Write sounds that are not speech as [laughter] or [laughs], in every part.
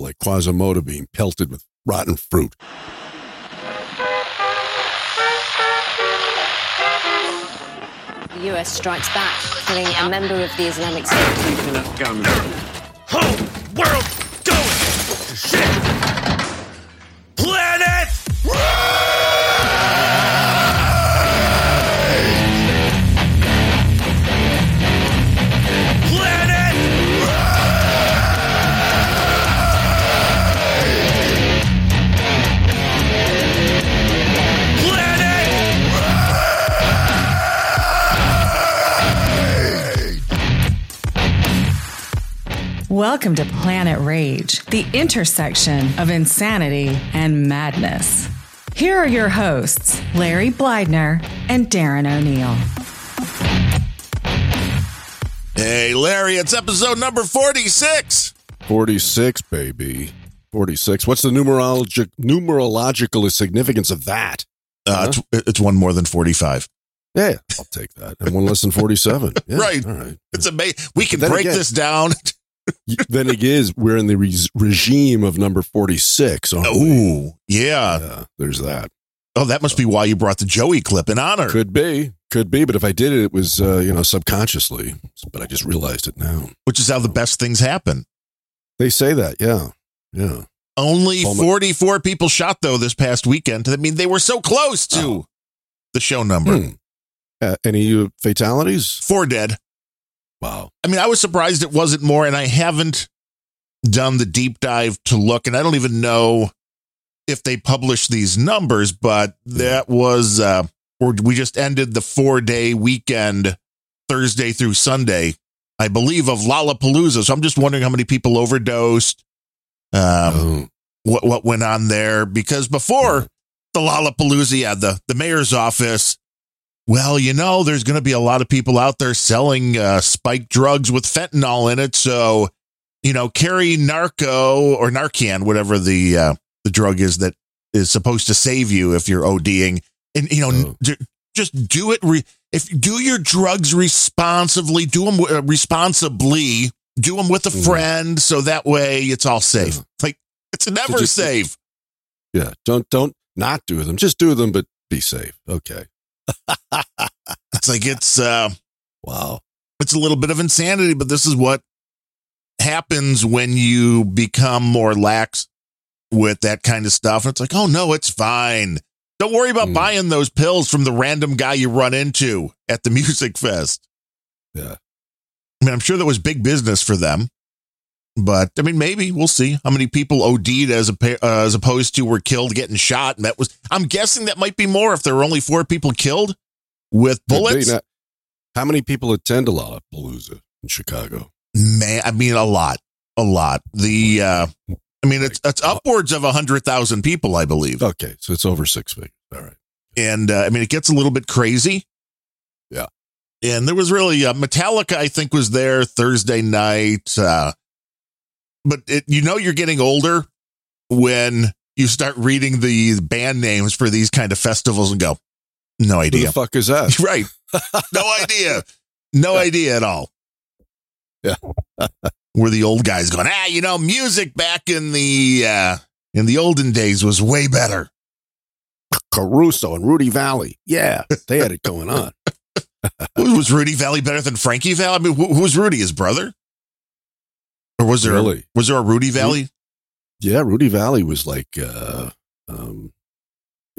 like Quasimodo being pelted with rotten fruit. The US strikes back, killing a member of the Islamic State. Whole world going to shit. Welcome to Planet Rage, the intersection of insanity and madness. Here are your hosts, Larry Blydner and Darren O'Neill. Hey, Larry, it's episode number 46. 46, baby. 46. What's the numerologic numerological significance of that? Uh, it's, it's one more than 45. Yeah, I'll take that. And one less than 47. [laughs] Yeah, Right. All right. It's amazing. We can break again- this down. [laughs] then it is, we're in the re- regime of number 46. aren't we? Ooh, yeah. Yeah, there's that. Oh, that must be why you brought the Joey clip in honor. Could be. Could be. But if I did it, it was, uh, you know, subconsciously. But I just realized it now. Which is how the best things happen. They say that. Yeah. Yeah. Only Oh, my- 44 people shot, though, this past weekend. I mean, they were so close to Oh. the show number. Hmm. Uh, any fatalities? Four dead. Wow. I mean, I was surprised it wasn't more, and I haven't done the deep dive to look, and I don't even know if they published these numbers, but that was, uh, or we just ended the four day weekend, Thursday through Sunday, I believe, of Lollapalooza. So I'm just wondering how many people overdosed, um, oh, what, what went on there, because before the Lollapalooza, yeah, the, the mayor's office, well, you know, there's going to be a lot of people out there selling uh, spiked drugs with fentanyl in it. So, you know, carry narco or Narcan, whatever the uh, the drug is that is supposed to save you if you're ODing, and you know, Oh. j- just do it. Re- if do your drugs responsibly, do them uh, responsibly, do them with a Mhm. friend, so that way it's all safe. Yeah. Like it's never just- safe. yeah. Don't, don't not do them. Just do them, but be safe. Okay. It's like it's. uh Wow. it's a little bit of insanity, but this is what happens when you become more lax with that kind of stuff. It's like, oh no, it's fine. Don't worry about Mm. buying those pills from the random guy you run into at the [laughs] music fest. Yeah. I mean, I'm sure that was big business for them, but I mean, maybe we'll see how many people OD'd as a, uh, as opposed to were killed getting shot. And that was, I'm guessing that might be more if there were only four people killed with bullets. How many people attend a Lollapalooza in Chicago? Man, I mean a lot, a lot. The uh I mean it's it's upwards of a hundred thousand people, I believe, Okay. So it's over six figures. All right. and uh, I mean it gets a little bit crazy. Yeah. and there was really uh, Metallica. I think was there Thursday night, uh, but it, you know you're getting older when you start reading the band names for these kind of festivals and go, no Who idea, the fuck is that? [laughs] right? No idea, no idea at all. Yeah. [laughs] We're the old guys going, ah, you know, music back in the uh in the olden days was way better. Caruso and Rudy Vallée. Yeah. They had it going on. [laughs] was Rudy Vallée better than Frankie Valli? I mean, who, who was Rudy? His brother? Or was there Really? was there a Rudy Vallée? Yeah. Rudy Vallée was like, uh, um,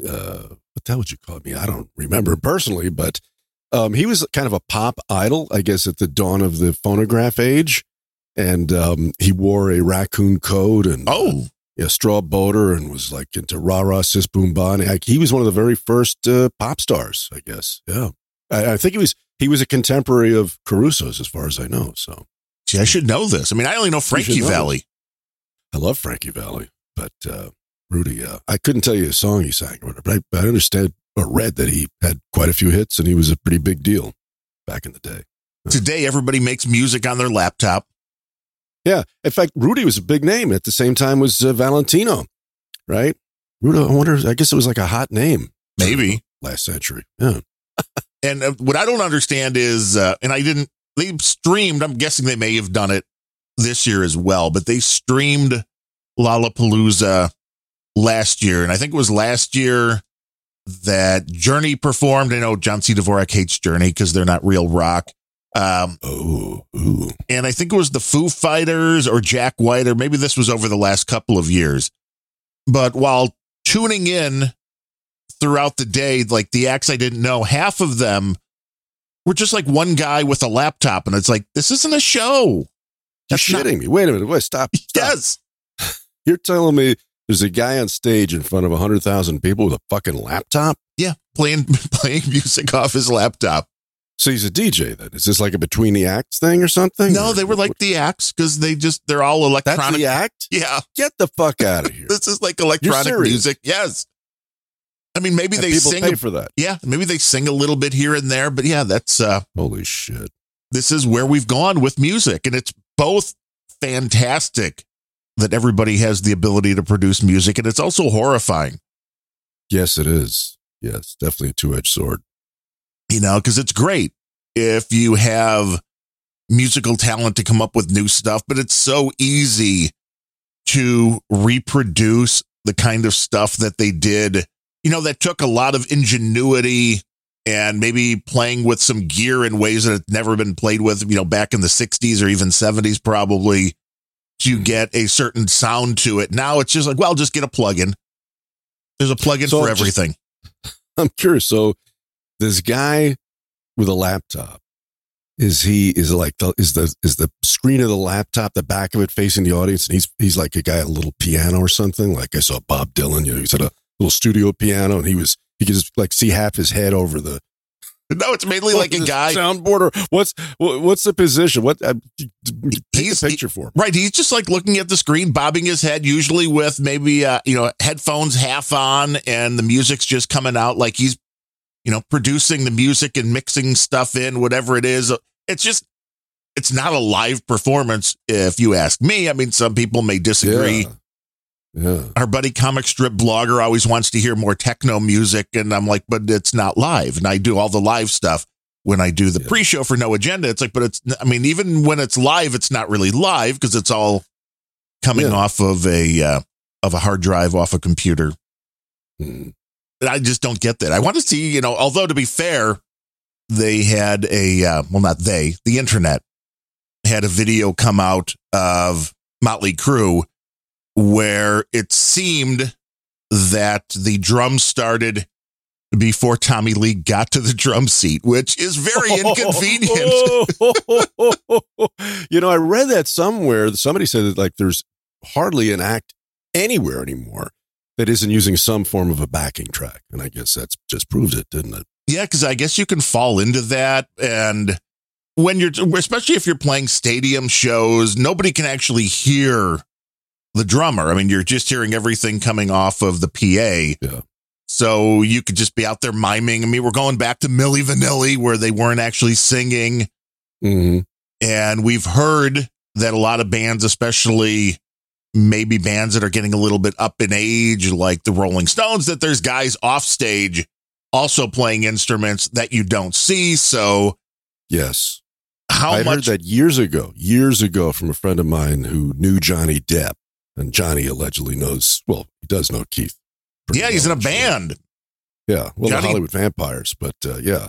uh, what the hell would you call me? I don't remember personally, but um, he was kind of a pop idol, I guess, at the dawn of the phonograph age. And um, he wore a raccoon coat and Oh, yeah, straw boater and was like into rah rah sis boom bon. Like, he was one of the very first uh, pop stars, I guess. Yeah, I, I think he was he was a contemporary of Caruso's, as far as I know. So see, I should know this. I mean, I only know Frankie know. Valli. I love Frankie Valli, but uh, Rudy, uh, I couldn't tell you a song he sang or whatever. But I, I understand or read that he had quite a few hits and he was a pretty big deal back in the day. Today, everybody makes music on their laptop. Yeah, in fact, Rudy was a big name at the same time was uh, Valentino, right? Rudy, I wonder. I guess it was like a hot name. Maybe. last century. Yeah. And uh, what I don't understand is, uh, and I didn't, they streamed, I'm guessing they may have done it this year as well, but they streamed Lollapalooza last year, and I think it was last year that Journey performed. I know John C. Dvorak hates Journey because they're not real rock. Um, Oh, ooh. and I think it was the Foo Fighters or Jack White, or maybe this was over the last couple of years. But while tuning in throughout the day, like the acts I didn't know, half of them were just like one guy with a laptop, and it's like this isn't a show. You're That's not- shitting me. Wait a minute. Wait, stop. [laughs] stop. Yes, [laughs] You're telling me there's a guy on stage in front of 100,000 people with a fucking laptop? yeah, playing [laughs] playing music off his laptop. So he's a DJ then. Is this like a between the acts thing or something? No, Or- they were like the acts because they just they're all That's electronic. the act? Yeah, Get the fuck out of here. this is like electronic music. Yes, I mean maybe And they sing. a- for that. yeah, maybe they sing a little bit here and there, but yeah, that's uh Holy shit. this is where we've gone with music and it's both fantastic that everybody has the ability to produce music and it's also horrifying Yes, it is. Yes, definitely a two edged sword. you know because it's great if you have musical talent to come up with new stuff but it's so easy to reproduce the kind of stuff that they did you know that took a lot of ingenuity and maybe playing with some gear in ways that had never been played with you know back in the 60s or even 70s probably to mm-hmm. get a certain sound to it. Now it's just like well just get a plug-in. There's a plug-in So for just- everything. [laughs] I'm curious. So this guy with a laptop, is he is it like the is the is the screen of the laptop the back of it facing the audience? And he's he's like a guy at a little piano or something? Like I saw Bob Dylan you know he's at a little studio piano and he was he could just like see half his head over the [laughs] no it's mainly like a [laughs] guy soundboard or what's what's the position what uh, He's- picture for him Right. He's just like looking at the screen, bobbing his head, usually with maybe, uh, you know, headphones half on and the music's just coming out like he's, you know, producing the music and mixing stuff in, whatever it is. It's just, it's not a live performance, if you ask me. I mean, some people may disagree. yeah yeah Our buddy comic strip blogger always wants to hear more techno music. And I'm like, but it's not live. And I do all the live stuff when I do the Yeah. pre show for No Agenda. It's like, but it's, I mean, even when it's live, it's not really live because it's all coming Yeah. off of a, uh, of a hard drive off a computer. Hmm. And I just don't get that. I want to see, you know, although to be fair, they had a, uh, well, not they, the internet had a video come out of Motley Crue where it seemed that the drum started before Tommy Lee got to the drum seat, which is very [laughs] oh. inconvenient. [laughs] you know, I read that somewhere. Somebody said that like there's hardly an act anywhere anymore that isn't using some form of a backing track, and I guess that's just proves it, didn't it? Yeah, because I guess you can fall into that. And when you're, especially if you're playing stadium shows, nobody can actually hear the drummer. I mean, you're just hearing everything coming off of the PA. Yeah. So you could just be out there miming. I mean, we're going back to Milli Vanilli where they weren't actually singing. Mm-hmm. And we've heard that a lot of bands, especially maybe bands that are getting a little bit up in age, like the Rolling Stones, that there's guys off stage also playing instruments that you don't see. So Yes, how I heard that years ago, years ago, from a friend of mine who knew Johnny Depp, and Johnny allegedly knows. Well, he does know Keith. yeah, he's in a band. Yeah, well, Johnny- the Hollywood Vampires, but uh, yeah,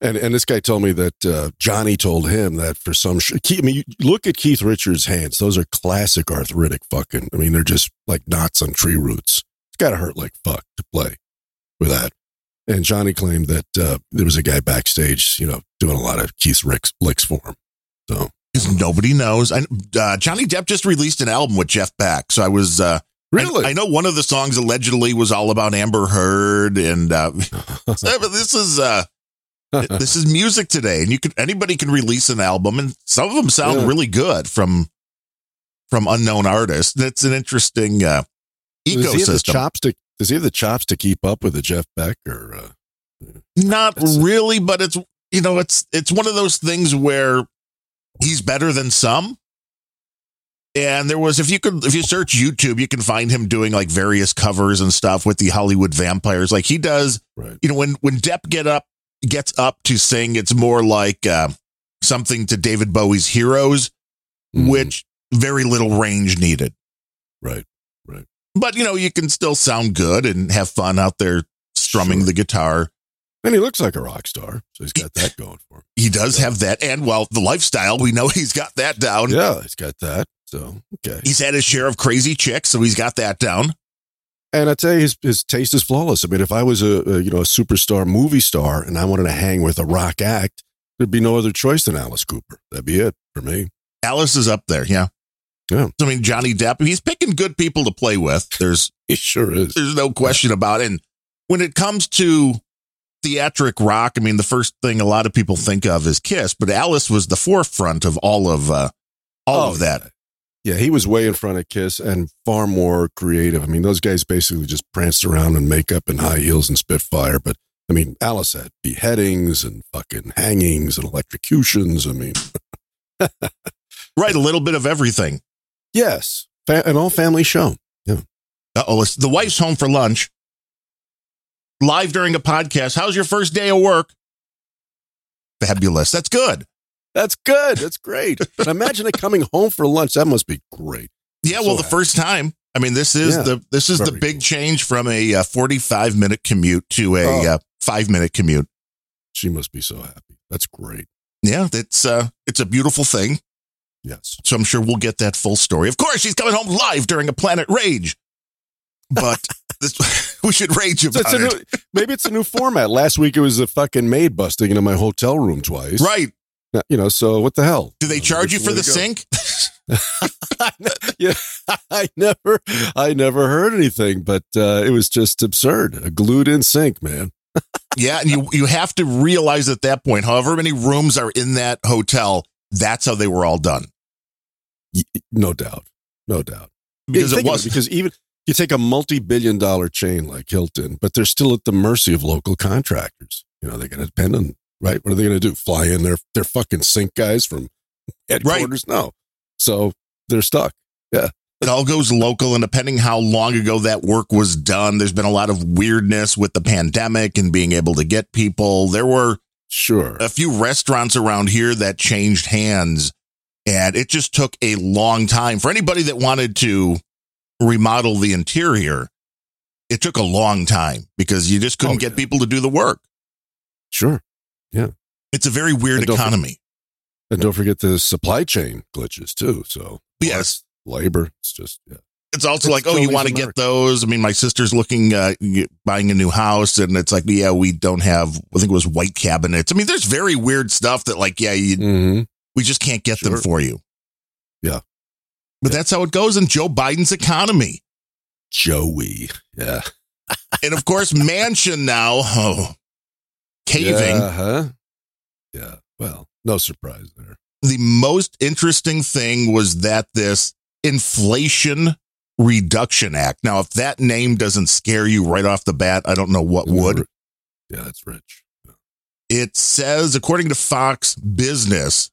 and and this guy told me that uh, Johnny told him that for some, sh- I mean, look at Keith Richards' hands; those are classic arthritic fucking. I mean, they're just like knots on tree roots. It's got to hurt like fuck to play with that. And Johnny claimed that uh, there was a guy backstage, you know, doing a lot of Keith Ricks, licks for him. So Because nobody knows. I, uh, Johnny Depp just released an album with Jeff Beck. So I was, uh, really, I, I know one of the songs allegedly was all about Amber Heard. And, uh, [laughs] but this is, uh, this is music today and you can anybody can release an album and some of them sound Yeah. really good from from unknown artists that's an interesting uh does he have the ecosystem chops to? Does he have the chops to keep up with the Jeff Beck or? Uh, not really but it's you know it's it's one of those things where he's better than some and there was if you could if you search youtube you can find him doing like various covers and stuff with the hollywood vampires like he does right. you know when when Depp get up gets up to sing, it's more like uh, something to David Bowie's Heroes, Mhm. which very little range needed. Right. right. But you know, you can still sound good and have fun out there strumming Sure. the guitar. And he looks like a rock star, so he's got that going for him. [laughs] He does have that, and well, the lifestyle we know he's got that down. Yeah, he's got that. So okay. He's had his share of crazy chicks, so he's got that down. And I tell you, his his taste is flawless. I mean, if I was a, a you know a superstar movie star and I wanted to hang with a rock act, there'd be no other choice than Alice Cooper. That'd be it for me. Alice is up there, yeah. Yeah. I mean, Johnny Depp, he's picking good people to play with. There's [laughs] He sure is. there's no question about it. And when it comes to theatric rock, I mean, the first thing a lot of people think of is Kiss, but Alice was the forefront of all of uh, all Oh, of that. Yeah, he was way in front of Kiss and far more creative. I mean, those guys basically just pranced around in makeup and high heels and spitfire. But I mean, Alice had beheadings and fucking hangings and electrocutions. I mean, [laughs] Right, a little bit of everything. yes, fa- an all family show. Yeah. Uh oh, the wife's home for lunch. Live during a podcast. How's your first day of work? Fabulous. That's good. That's good. That's great. and imagine it coming home for lunch. That must be great. Yeah, So well, the happy. first time. I mean, this is Yeah, the this is the big cool. change from a uh, 45 minute commute to a Oh. uh, 5 minute commute. She must be so happy. That's great. Yeah, it's uh it's a beautiful thing. Yes. So I'm sure we'll get that full story. Of course, she's coming home live during a Planet Rage. But [laughs] this, [laughs] we should rage So about it's a it. new, [laughs] maybe it's a new format. Last week it was a fucking maid busting into my hotel room twice. right. You know, so what the hell? Do they charge you for the sink? [laughs] yeah, I never, I never heard anything, but uh, it was just absurd. A glued in sink, man. Yeah, and you you have to realize at that point, however many rooms are in that hotel, that's how they were all done. No doubt, no doubt. Because Yeah, it was because even you take a multi-billion dollar chain like Hilton, but they're still at the mercy of local contractors. You know, they're going to depend on right. What are they going to do? Fly in their their fucking sink guys from headquarters? No, so they're stuck. Yeah. It all goes local and depending how long ago that work was done, there's been a lot of weirdness with the pandemic and being able to get people. There were Sure. a few restaurants around here that changed hands and it just took a long time for anybody that wanted to remodel the interior. It took a long time because you just couldn't Oh, get yeah. people to do the work. Sure. Yeah. It's a very weird And don't for- economy. And don't forget the supply chain glitches too. So Yes. labor. It's just yeah. It's also It's like, oh, you want to get those? I mean, my sister's looking, uh, buying a new house, and it's like, yeah, we don't have. I think it was white cabinets. I mean, there's very weird stuff that, like, yeah, you, Mm-hmm. we just can't get them for you. Yeah. But that's how it goes in Joe Biden's economy. Joey. Yeah. And of course, [laughs] Manchin now, oh, caving. Yeah. Huh? Yeah. Well, no surprise there. The most interesting thing was that this Inflation Reduction Act. Now, if that name doesn't scare you right off the bat, I don't know what would. Yeah, that's rich. It says, according to Fox Business,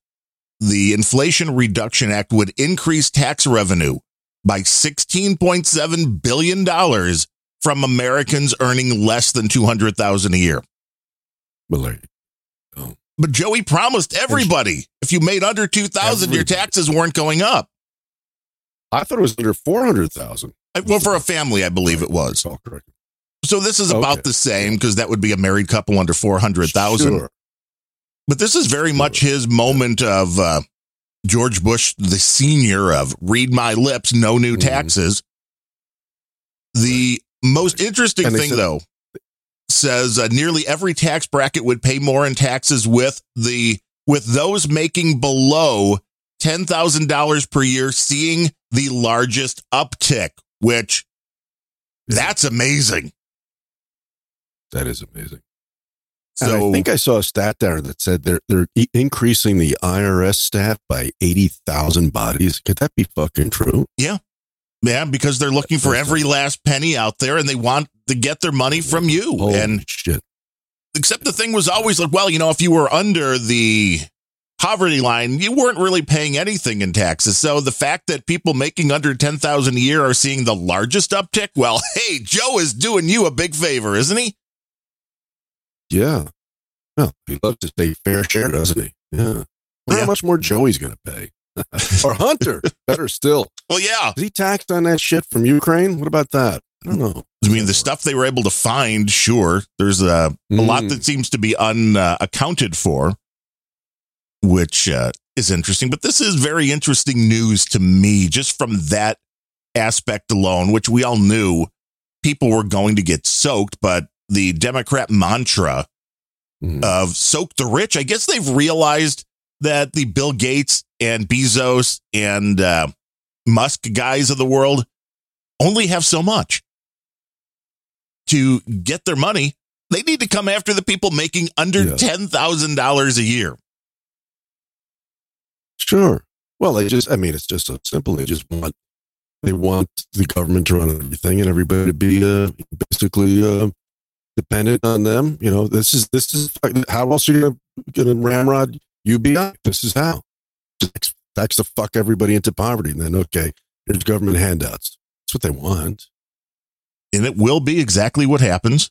the Inflation Reduction Act would increase tax revenue by $16.7 billion from Americans earning less than 200000 a year. Well, there But Joey promised everybody if you made under 2000 your taxes weren't going up. I thought it was under four hundred thousand. I- Well, for a family, I believe it was. Oh, correct. So this is about Okay. the same because that would be a married couple under 400,000. Sure. But this is very much his moment of uh, George Bush, the senior, of read my lips, no new Mhm. taxes. The most interesting thing, said- though, says uh, nearly every tax bracket would pay more in taxes with the with those making below ten thousand dollars per year, seeing the largest uptick. Which that's amazing. That is amazing. And I think I saw a stat there that said they're they're increasing the IRS staff by eighty thousand bodies. Could that be fucking true? Yeah, yeah, because they're looking for every last penny out there and they want to get their money from you. Holy and shit! except the thing was always like, well, you know, if you were under the poverty line, you weren't really paying anything in taxes. So the fact that people making under 10,000 a year are seeing the largest uptick, well, [laughs] hey, Joe is doing you a big favor, isn't he? Yeah. Well, he loves to pay fair share, doesn't he? Yeah. Wonder Yeah. How much more Joey's going to pay? [laughs] or Hunter. Better still. Well, yeah. Is he taxed on that shit from Ukraine? What about that? I don't know. I mean, the stuff they were able to find, sure. There's a, a lot Mm. that seems to be unaccounted for, which uh, is interesting. But this is very interesting news to me, just from that aspect alone, which we all knew people were going to get soaked. But the Democrat mantra Mhm. of soak the rich, I guess they've realized that the Bill Gates and Bezos and uh, Musk guys of the world only have so much to get their money. They need to come after the people making under Yeah. $10,000 a year. Sure. Well, they just, I mean, it's just so simple. They just want, they want the government to run everything and everybody to be uh, basically uh, dependent on them. You know, this is, this is, how else are you going to, going to ramrod UBI? This is how. Just tax the fuck everybody into poverty. And then, okay, here's government handouts. That's what they want. And it will be exactly what happens.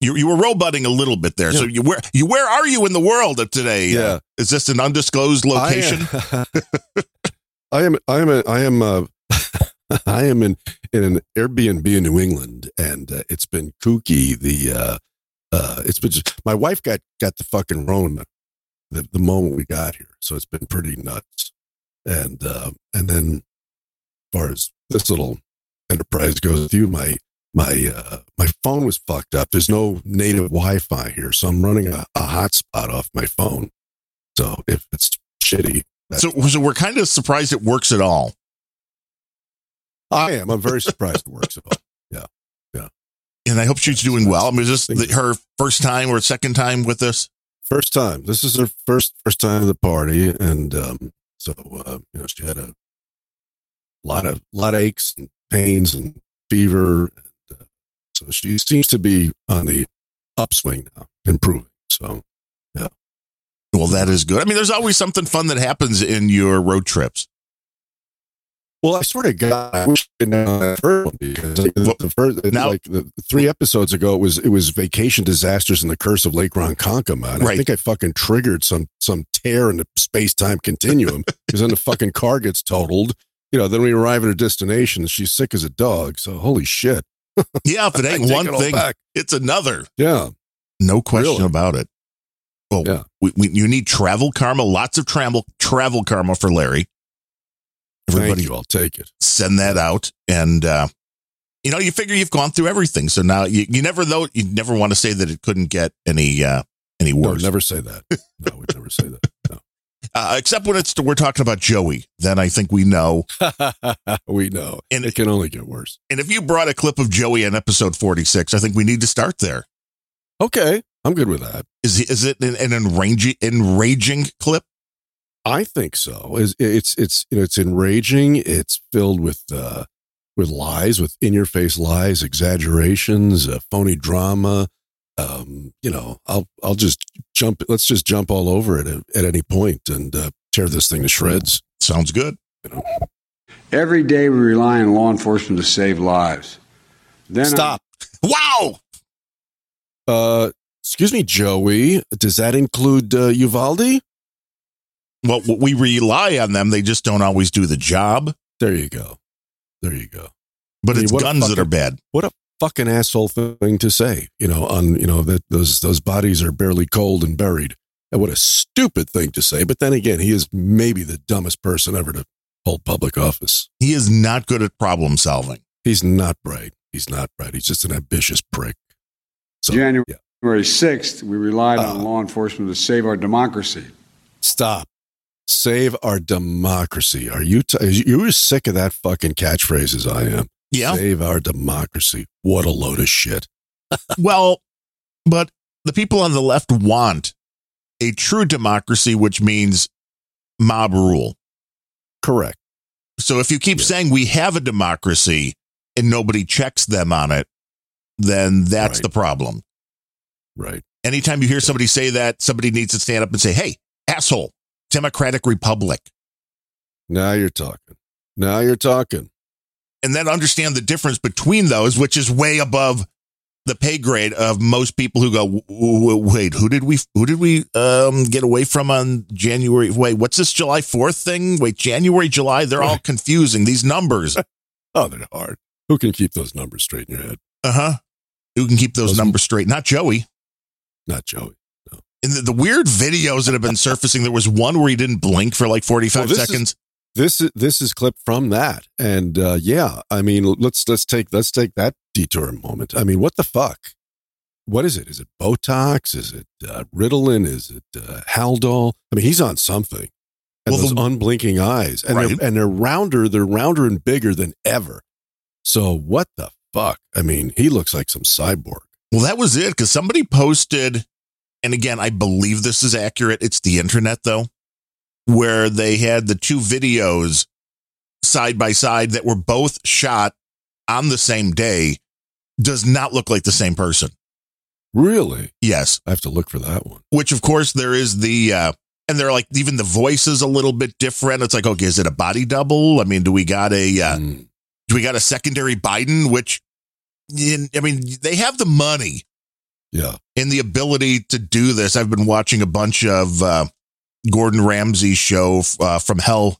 You, you were roboting a little bit there. So you where you where are you in the world of today? Yeah. Uh, is this an undisclosed location? I am. [laughs] I am. I am. A, I am. uh [laughs] I am in in an Airbnb in New England, and uh, it's been kooky. The uh, uh, it's been just, my wife got got the fucking Rona the, the moment we got here, so it's been pretty nuts. And uh, and then, as far as this little enterprise goes with you, my my uh, my phone was fucked up. There's no native Wi-Fi here, so I'm running a, a hotspot off my phone. So if it's shitty, so, so we're kind of surprised it works at all. I am. I'm very surprised it works Yeah, yeah. And I hope she's doing well. I mean, is this the, her first time or second time with this? First time. This is her first first time at the party, and um, so uh, you know she had a lot of lot of aches and pains and fever. And, uh, so she seems to be on the upswing now, improving. So yeah. Well, that is good. I mean, there's always something fun that happens in your road trips. Well, I sort of got. I wish I that first one because like, the, the first, Now- like the three episodes ago, it was it was vacation disasters and the curse of Lake Ronkonkoma. And I think I fucking triggered some some tear in the space time continuum [laughs] because then the fucking car gets totaled. You know, then we arrive at her destination and she's sick as a dog. So holy shit! [laughs] Yeah, if it ain't one it thing, back. it's another. Yeah, No question Really? about it. Well, Yeah. we, we, you need travel karma, lots of travel travel karma for Larry. Everybody you. I'll take it. send that out, and uh, you know, you figure you've gone through everything, so now you, you never know. You never want to say that it couldn't get any uh, any No, worse. never say that. [laughs] No, we never say that. No. uh, except when it's we're talking about Joey. Then I think we know. [laughs] we know, And- it can only get worse. And if you brought a clip of Joey in episode forty six, I think we need to start there. Okay, I'm good with that. Is is it an, an enraging enraging clip? I think so. It's it's it's you know it's enraging. It's filled with uh, with lies, with in your face lies, exaggerations, uh, phony drama. Um, you know, I'll I'll just jump. Let's just jump all over it at, at any point and uh, tear this thing to shreds. Sounds good. Every day we rely on law enforcement to save lives. Then Stop. Wow. Uh, excuse me, Joey. Does that include uh, Uvalde? Well, we rely on them. They just don't always do the job. There you go. There you go. But I mean, it's what a guns that are bad. what a fucking asshole thing to say you know on you know that those those bodies are barely cold and buried and what a stupid thing to say but then again he is maybe the dumbest person ever to hold public office He is not good at problem solving. he's not bright he's not bright he's just an ambitious prick so January yeah. 6th, we relied on Uh. law enforcement to save our democracy. stop save our democracy are you t- you as sick of that fucking catchphrase as i am Yeah. save our democracy what a load of shit [laughs] well, but the people on the left want a true democracy, which means mob rule. correct So if you keep Yeah. saying we have a democracy and nobody checks them on it, then that's Right. the problem. right Anytime you hear somebody say that, somebody needs to stand up and say, hey, asshole, Democratic Republic. now you're talking now you're talking And then understand the difference between those, which is way above the pay grade of most people who go, "W- w- wait, who did we, who did we um, get away from on January? Wait, what's this July 4th thing? Wait, January, July, they're all confusing. These numbers. [laughs] Oh, they're hard. Who can keep those numbers straight in your head? Uh huh. Who can keep those Those- numbers straight? Not Joey. Not Joey. And the, the weird videos that have been surfacing, there was one where he didn't blink for like 45 Well, this is- seconds. This is this is clip from that, and uh, yeah, I mean, let's let's take let's take that detour moment. I mean, what the fuck? What is it? Is it Botox? Is it uh, Ritalin? Is it uh, Haldol? I mean, he's on something. And Well, those the- unblinking eyes, and Right. they're, and they're rounder. They're rounder and bigger than ever. So what the fuck? I mean, he looks like some cyborg. Well, that was it because somebody posted, and again, I believe this is accurate. It's the internet though, where they had the two videos side by side that were both shot on the same day. Does not look like the same person. Really? Yes, I have to look for that one. which of course there is the, uh, and they're like even the voice is a little bit different. It's like, okay, is it a body double? I mean, do we got a, uh, Mm. do we got a secondary Biden? Which, in, I mean, they have the money Yeah. and the ability to do this. I've been watching a bunch of uh, Gordon Ramsay's show uh, from Hell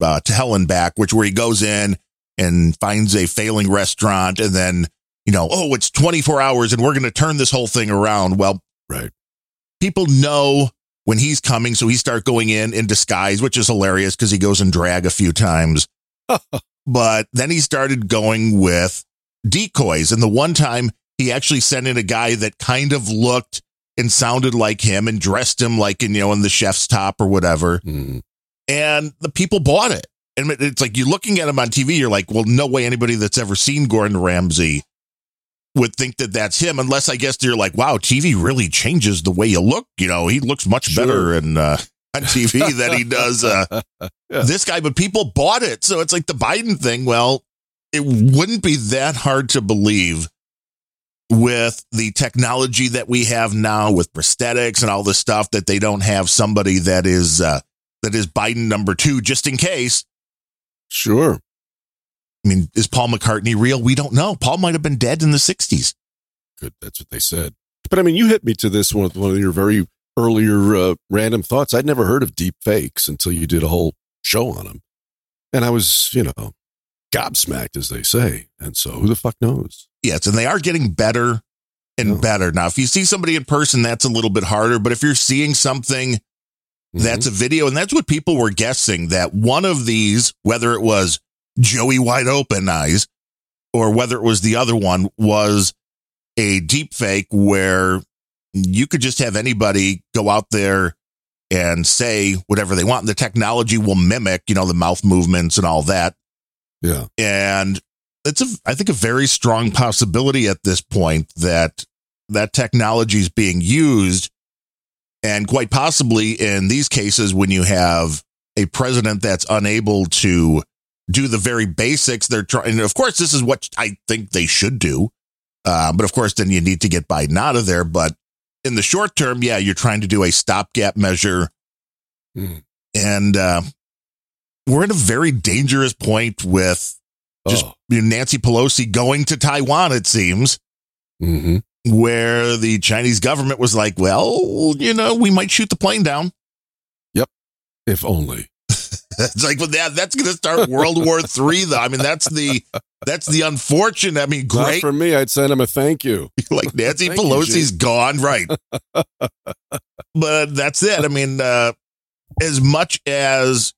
uh, to Hell and Back, which where he goes in and finds a failing restaurant, and then you know, oh, it's 24 hours, and we're going to turn this whole thing around. Well, Right. people know when he's coming, so he start going in in disguise, which is hilarious because he goes in drag a few times. [laughs] but then he started going with decoys, and the one time he actually sent in a guy that kind of looked and sounded like him and dressed him like in you know in the chef's top or whatever, Mm. and the people bought it. And it's like you're looking at him on TV, you're like, well, no way anybody that's ever seen Gordon Ramsay would think that that's him, unless I guess you're like, wow, TV really changes the way you look. You know, he looks much Sure. better in, uh, on TV than he does uh, [laughs] Yeah. this guy, but people bought it. So it's like the Biden thing. Well, it wouldn't be that hard to believe with the technology that we have now with prosthetics and all this stuff that they don't have somebody that is uh, that is Biden number two just in case. Sure. I mean, is Paul McCartney real? We don't know. Paul might have been dead in the 60s. Good. That's what they said. But I mean, you hit me to this one with one of your very earlier uh, random thoughts. I'd never heard of deep fakes until you did a whole show on them. And I was, you know, gobsmacked, as they say. And so who the fuck knows? Yes, and they are getting better and Yeah. better. Now, if you see somebody in person, that's a little bit harder. But if you're seeing something Mm-hmm. that's a video, and that's what people were guessing that one of these, whether it was Joey Wide Open Eyes or whether it was the other one, was a deep fake where you could just have anybody go out there and say whatever they want. And the technology will mimic, you know, the mouth movements and all that. yeah. And it's a, I think, a very strong possibility at this point that that technology is being used. And quite possibly in these cases, when you have a president that's unable to do the very basics, they're trying. And of course, this is what I think they should do. Uh, but of course, then you need to get Biden out of there. But in the short term, yeah, you're trying to do a stopgap measure. Hmm. And uh, we're at a very dangerous point with just oh. you know, Nancy Pelosi going to Taiwan, it seems, hmm where the Chinese government was like, well, you know, we might shoot the plane down. Yep. If only. [laughs] It's like, well, that, that's going to start World War [laughs] Three, though. I mean, that's the that's the unfortunate. I mean, Not great. for me. I'd send him a thank you. [laughs] like Nancy Thank you, Pelosi's gone, right? but that's it. I mean, uh, as much as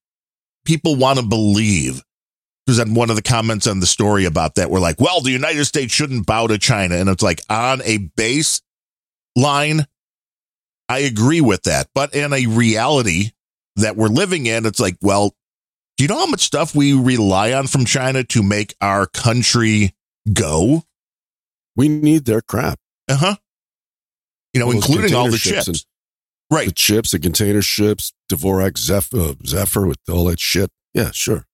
people want to believe, because then one of the comments on the story about that were like, "Well, the United States shouldn't bow to China," and it's like on a base line, I agree with that, but in a reality that we're living in, it's like, well, do you know how much stuff we rely on from China to make our country go? We need their crap. Uh huh. You know, those including all the container chips. ships right. The chips, the container ships, Dvorak, Zephyr, uh, Zephyr with all that shit. Yeah, sure.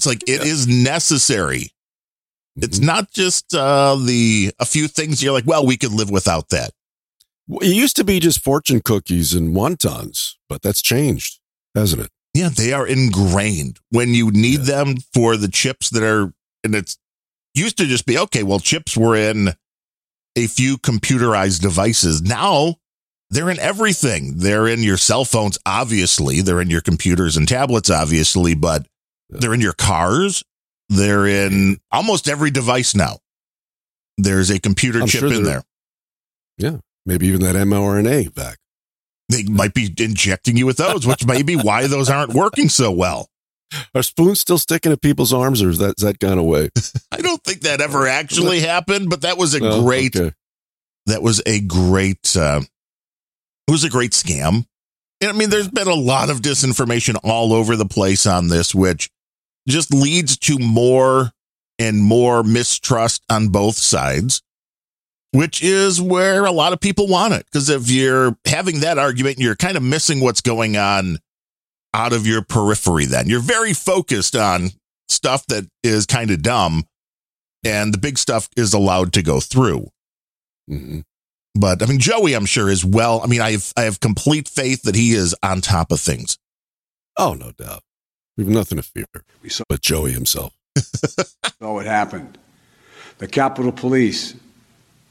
It's like it is necessary. It's Mhm. not just uh, the a few things you're like, well, we could live without that. Well, It used to be just fortune cookies and wontons, but that's changed, hasn't it? Yeah, they are ingrained when you need them for the chips that are, and it's used to just be okay. Well, chips were in a few computerized devices. Now they're in everything. They're in your cell phones, obviously. They're in your computers and tablets, obviously, but they're in your cars. They're in almost every device now. There's a computer I'm chip sure in there. Yeah. Maybe even that mRNA back. They might be injecting you with those, which may be why those aren't working so well. Are spoons still sticking to people's arms or is that, is that gone away? [laughs] I don't think that ever actually [laughs] happened, but that was a No? great Okay. that was a great uh, it was a great scam and i mean there's been a lot of disinformation all over the place on this which just leads to more and more mistrust on both sides which is where a lot of people want it because if you're having that argument you're kind of missing what's going on out of your periphery then you're very focused on stuff that is kind of dumb and the big stuff is allowed to go through Mhm. but I mean, Joey, I'm sure is well. I mean, I have I have complete faith that he is on top of things. Oh, no doubt. We have nothing to fear. We saw, But Joey himself. [laughs] saw what happened. The Capitol Police,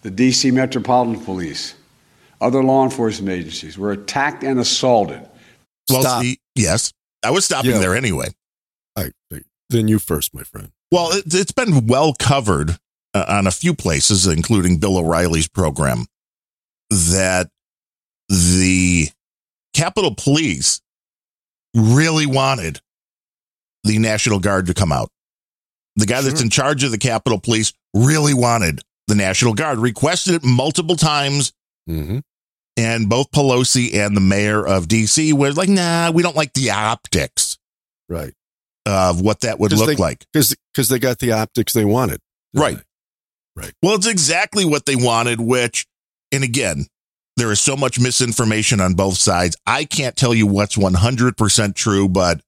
the D.C. Metropolitan Police, other law enforcement agencies were attacked and assaulted. Well, Stop. see, yes, I was stopping Yeah. there anyway. I, then you first, my friend. Well, it, it's been well covered uh, on a few places, including Bill O'Reilly's program, that the Capitol Police really wanted the National Guard to come out. The guy that's in charge of the Capitol Police really wanted the National Guard, requested it multiple times, Mm-hmm. and both Pelosi and the mayor of DC were like, nah, we don't like the optics Right. of what that would look they- like. Because they got the optics they wanted. Right. Right. Well, it's exactly what they wanted, which, and again, there is so much misinformation on both sides. I can't tell you what's 100% true, but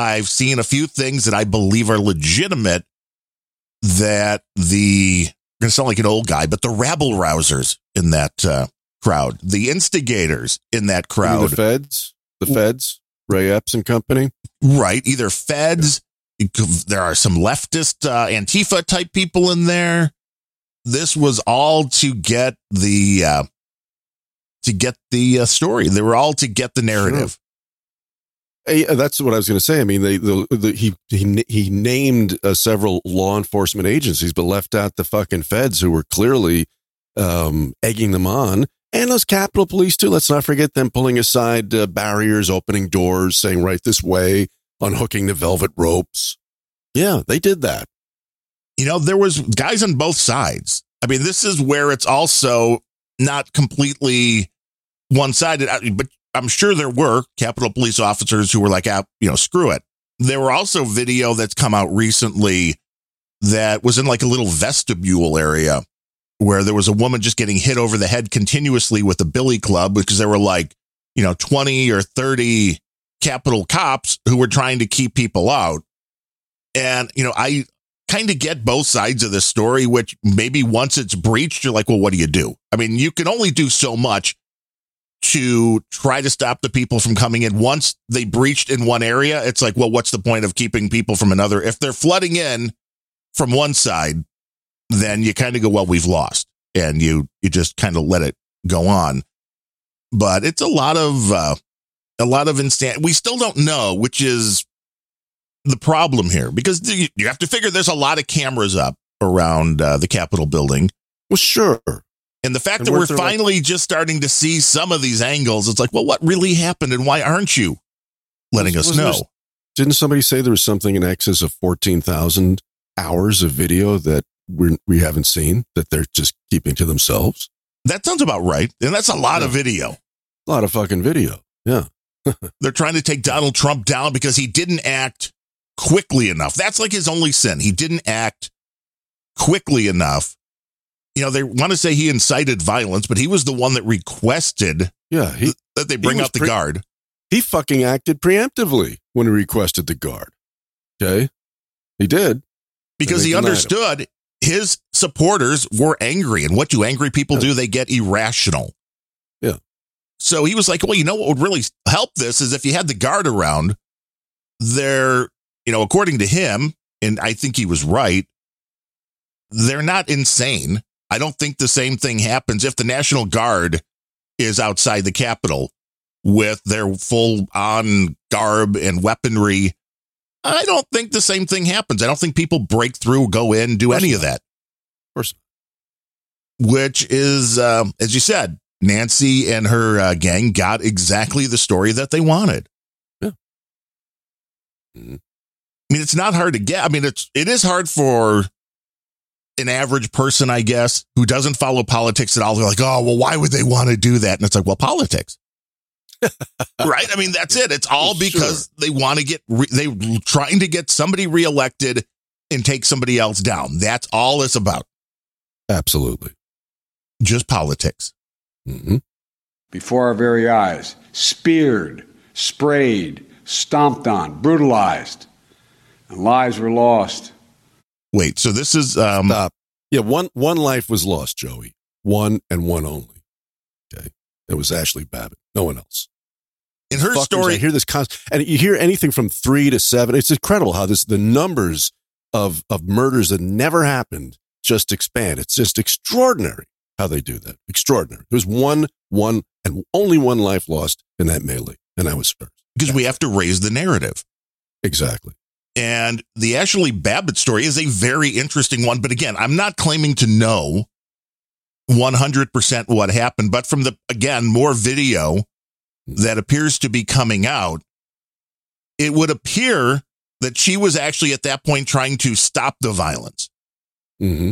I've seen a few things that I believe are legitimate that the, I'm going to sound like an old guy, but the rabble rousers in that uh, crowd, the instigators in that crowd, The feds, the feds, Ray Epps and company. right? Either feds, there are some leftist uh, Antifa type people in there. This was all to get the uh, to get the uh, story. They were all to get the narrative. Uh, that's what I was going to say. I mean, they the, the, he he he named uh, several law enforcement agencies, but left out the fucking feds who were clearly um, egging them on, and those Capitol Police too. Let's not forget them pulling aside uh, barriers, opening doors, saying right this way, unhooking the velvet ropes. Yeah, they did that. You know, there was guys on both sides. I mean, this is where it's also not completely one sided, but I'm sure there were Capitol Police officers who were like, ah, you know, screw it. There were also video that's come out recently that was in like a little vestibule area where there was a woman just getting hit over the head continuously with a billy club because there were like, you know, 20 or 30 Capitol cops who were trying to keep people out. And, you know, I kind of get both sides of this story, which maybe once it's breached, you're like, well, what do you do? I mean, you can only do so much to try to stop the people from coming in. Once they breached in one area, it's like, well, what's the point of keeping people from another? If they're flooding in from one side, then you kind of go, well, we've lost. And you you just kind of let it go on. But it's a lot of uh a lot of instant we still don't know, which is the problem here because you have to figure there's a lot of cameras up around uh, the Capitol building. Well, sure. And the fact And that we're there, like- finally just starting to see some of these angles, it's like, well, what really happened and why aren't you letting us know? there- Didn't somebody say there was something in excess of fourteen thousand hours of video that we we haven't seen that they're just keeping to themselves? That sounds about right. And that's a lot of video. A lot of fucking video. Yeah. [laughs] They're trying to take Donald Trump down because he didn't act quickly enough. That's like his only sin. He didn't act quickly enough. You know, they want to say he incited violence, but he was the one that requested Yeah. He that they bring out the pre- guard. he fucking acted preemptively when he requested the guard. Okay. He did. because he denied him. understood his supporters were angry and what do angry people Yeah. do they get irrational Yeah. so he was like well you know what would really help this is if you had the guard around they're you know according to him and i think he was right they're not insane I don't think the same thing happens if the National Guard is outside the Capitol with their full on garb and weaponry. I don't think the same thing happens. I don't think people break through, go in, do any of that. Of course. Which is, um, as you said, Nancy and her uh, gang got exactly the story that they wanted. Yeah. Mhm. I mean, it's not hard to get. I mean, it's it is hard for an average person, I guess, who doesn't follow politics at all. They're like, oh, well, why would they want to do that? And it's like, well, politics. [laughs] right? I mean, that's it. It's all because they want to get re- they trying to get somebody reelected and take somebody else down. That's all it's about. Absolutely. Just politics. hmm before our very eyes, speared, sprayed, stomped on, brutalized, and lives were lost. Wait, so this is um Stop. Yeah, one one life was lost, Joey. One and one only. Okay. It was Ashley Babbitt. No one else. in her Fuckers, story. I hear this and you hear anything from three to seven. It's incredible how this the numbers of of murders that never happened just expand. It's just extraordinary how they do that. Extraordinary. There was one, one, and only one life lost in that melee, and that was hers. because we have to raise the narrative. Exactly. And the Ashley Babbitt story is a very interesting one. But again, I'm not claiming to know 100% what happened, but from the, again, more video that appears to be coming out, it would appear that she was actually at that point trying to stop the violence. hmm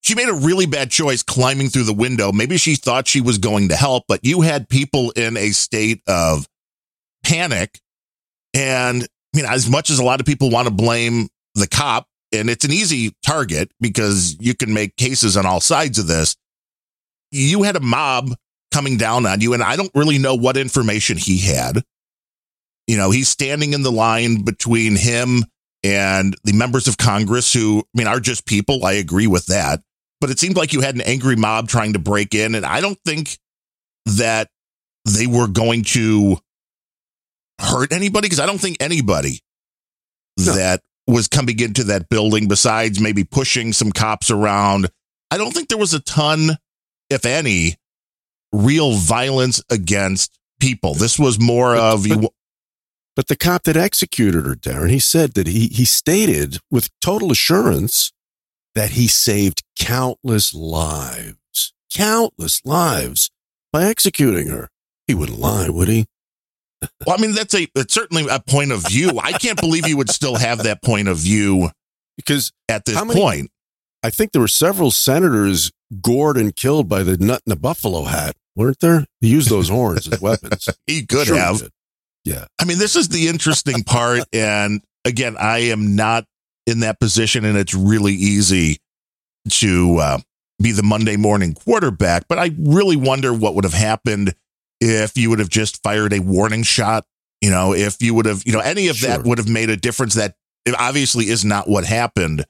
She made a really bad choice climbing through the window. Maybe she thought she was going to help, but you had people in a state of panic. And I mean, as much as a lot of people want to blame the cop, and it's an easy target because you can make cases on all sides of this, you had a mob coming down on you, and I don't really know what information he had. You know, he's standing in the line between him and the members of Congress who, I mean, are just people. I agree with that. But it seemed like you had an angry mob trying to break in, and I don't think that they were going to hurt anybody because I don't think anybody No. that was coming into that building, besides maybe pushing some cops around, I don't think there was a ton, if any, real violence against people. This was more But- of you. But the cop that executed her, Darren, he said that he he stated with total assurance that he saved countless lives, countless lives by executing her. He wouldn't lie, would he? [laughs] Well, I mean, that's a certainly a point of view. I can't believe you would still have that point of view Because at this many- point. I think there were several senators gored and killed by the nut in the buffalo hat, weren't there? He used those horns as weapons. [laughs] He could Sure have. did. Yeah. I mean, this is the interesting part. And again, I am not in that position, and it's really easy to uh, be the Monday morning quarterback. But I really wonder what would have happened if you would have just fired a warning shot. You know, if you would have, you know, any of that would have made a difference. That obviously is not what happened.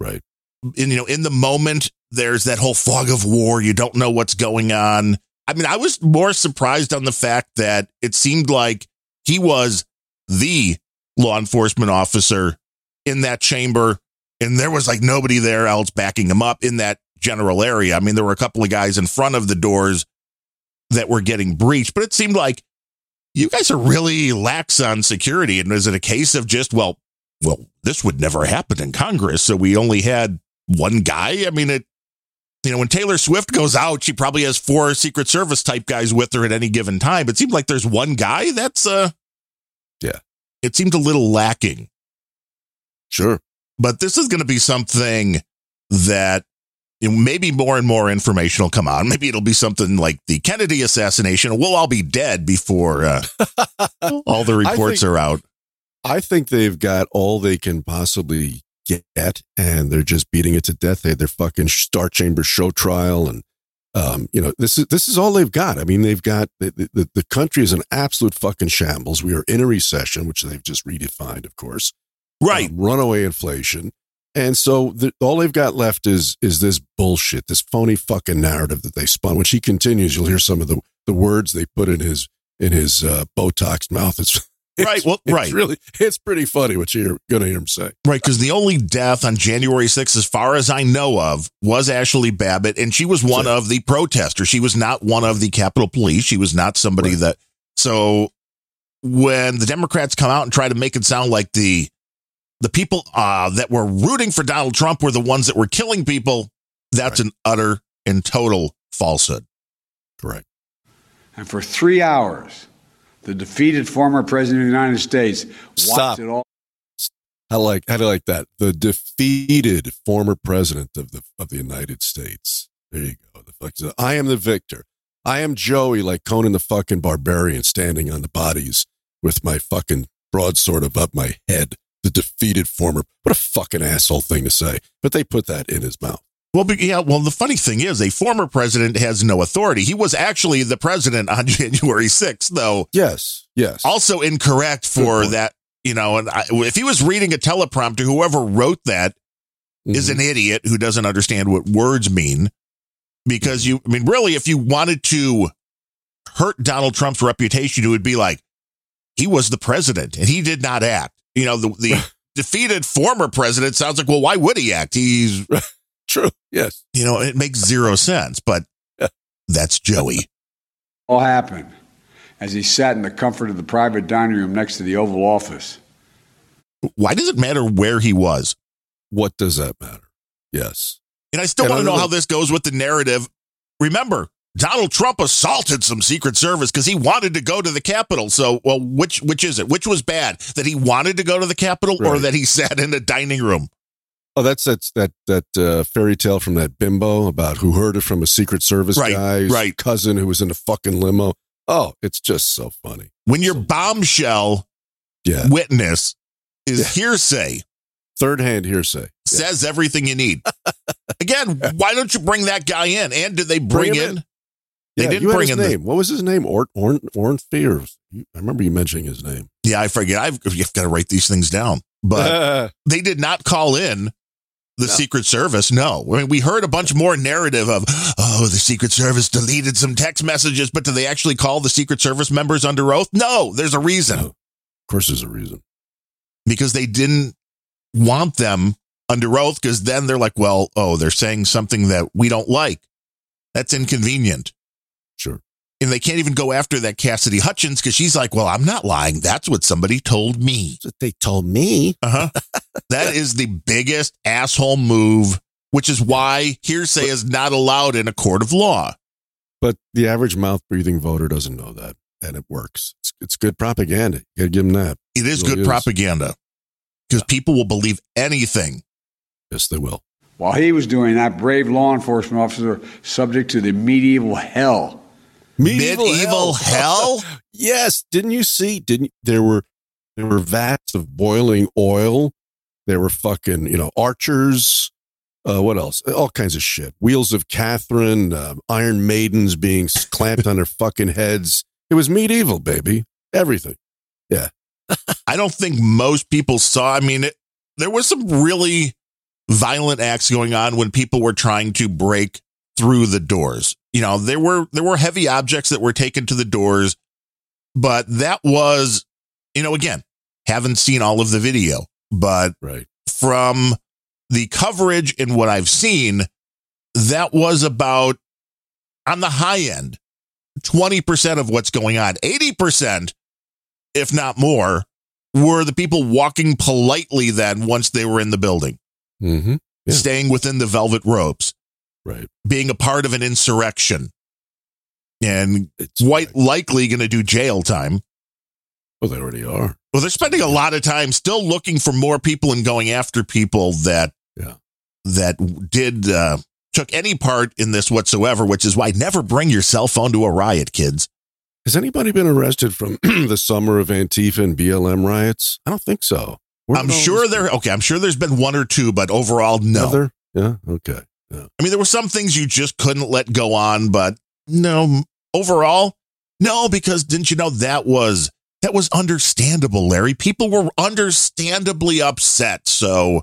Right. And, you know, in the moment, there's that whole fog of war. You don't know what's going on. I mean, I was more surprised on the fact that it seemed like he was the law enforcement officer in that chamber, and there was like nobody there else backing him up in that general area. I mean, there were a couple of guys in front of the doors that were getting breached, but it seemed like you guys are really lax on security. And is it a case of just, well, well, this would never happen in Congress, so we only had one guy? I mean, it you know, when Taylor Swift goes out, she probably has four Secret Service type guys with her at any given time. It seemed like there's one guy that's uh Yeah. It seemed a little lacking. Sure. But this is going to be something that maybe more and more information will come out. Maybe it'll be something like the Kennedy assassination. We'll all be dead before uh, [laughs] all the reports think- are out. I think they've got all they can possibly get, and they're just beating it to death. They had their fucking Star Chamber show trial, and um, you know this is this is all they've got. I mean, they've got the, the the country is an absolute fucking shambles. We are in a recession, which they've just redefined, of course. Right. Um, runaway inflation, and so the, all they've got left is is this bullshit, this phony fucking narrative that they spun. When she continues, you'll hear some of the the words they put in his in his uh, Botox mouth. It's [laughs] Right, well, it's right. really, it's pretty funny what you're going to hear him say. Right, because the only death on January 6th, as far as I know of, was Ashley Babbitt, and she was one of the protesters. She was not one of the Capitol Police. She was not somebody Right. that. So when the Democrats come out and try to make it sound like the the people uh, that were rooting for Donald Trump were the ones that were killing people, that's an utter and total falsehood. Correct. And for three hours, the defeated former president of the United States watched Stop. it all. I like, I like that. The defeated former president of the of the United States. There you go. The fuck is? I am the victor. I am Joey, like Conan the fucking barbarian, standing on the bodies with my fucking broadsword above my head. The defeated former. What a fucking asshole thing to say. But they put that in his mouth. Well, yeah. Well, the funny thing is, a former president has no authority. He was actually the president on [laughs] January 6th, though. Yes. Yes. also incorrect for that you know and I, if he was reading a teleprompter whoever wrote that is Mhm. an idiot who doesn't understand what words mean because you i mean really if you wanted to hurt donald trump's reputation it would be like he was the president and he did not act you know the, the [laughs] defeated former president sounds like well why would he act he's [laughs] True. Yes. you know it makes zero sense but [laughs] that's joey all happened as he sat in the comfort of the private dining room next to the Oval Office. why does it matter where he was What does that matter? Yes. And I still And want to know another- how this goes with the narrative. Remember, Donald Trump assaulted some Secret Service because he wanted to go to the Capitol. So, well, which which is it? Which was bad? That he wanted to go to the Capitol or that he [laughs] sat in a dining room? Oh, that's that's that that uh, fairy tale from that bimbo about who heard it from a Secret Service Right, guy's right. cousin who was in a fucking limo. Oh, it's just so funny. When your bombshell Yeah. witness is Yeah. hearsay, Third hand hearsay. says everything you need. [laughs] Again, why don't you bring that guy in? And did they bring, Bring in? in. They yeah, didn't bring his in the- what was his name? Orn Orn Orn Fear. I remember you mentioning his name. Yeah, I forget. I've you've got to write these things down. But [laughs] they did not call in the No. Secret Service. No, I mean we heard a bunch more narrative of oh the Secret Service deleted some text messages, but do they actually call the Secret Service members under oath? No, there's a reason No. of course, there's a reason. because they didn't want them under oath because then they're like, well, oh, they're saying something that we don't like. That's inconvenient. Sure. And they can't even go after that Cassidy Hutchins because she's like, well, I'm not lying. That's what somebody told me. That's what they told me. Uh huh. [laughs] that is the biggest asshole move, which is why hearsay is not allowed in a court of law. But the average mouth breathing voter doesn't know that, and it works. It's, it's good propaganda. You gotta give them that. It is Really good is. propaganda because people will believe anything. Yes, they will. While he was doing that, brave law enforcement officer subject to the medieval hell. Medieval hell? [laughs] yes. Didn't you see? Didn't there were there were vats of boiling oil. There were fucking you know archers. Uh, what else? All kinds of shit. Wheels of Catherine, um, Iron Maidens being clamped on their fucking heads. It was medieval, baby. Everything. Yeah. [laughs] I don't think most people saw. I mean, it, there was some really violent acts going on when people were trying to break through the doors. You know, there were there were heavy objects that were taken to the doors, but that was, you know, again, haven't seen all of the video, but Right. from the coverage and what I've seen, that was about on the high end, 20% of what's going on. 80%, if not more, were the people walking politely then once they were in the building, Mm-hmm. Yeah. staying within the velvet ropes, Right. being a part of an insurrection, and It's quite likely going to do jail time. Well, they already are. Well, they're spending a lot of time still looking for more people and going after people that Yeah. that did uh, took any part in this whatsoever. Which is why never bring your cell phone to a riot, kids. Has anybody been arrested from [clears throat] the summer of Antifa and BLM riots? I don't think so. Where I'm sure there. Okay, I'm sure there's been one or two, but overall, no. Other? Yeah. Okay. Yeah. I mean, there were some things you just couldn't let go on, but no. Overall, no, because didn't you know that was that was understandable, Larry? People were understandably upset. So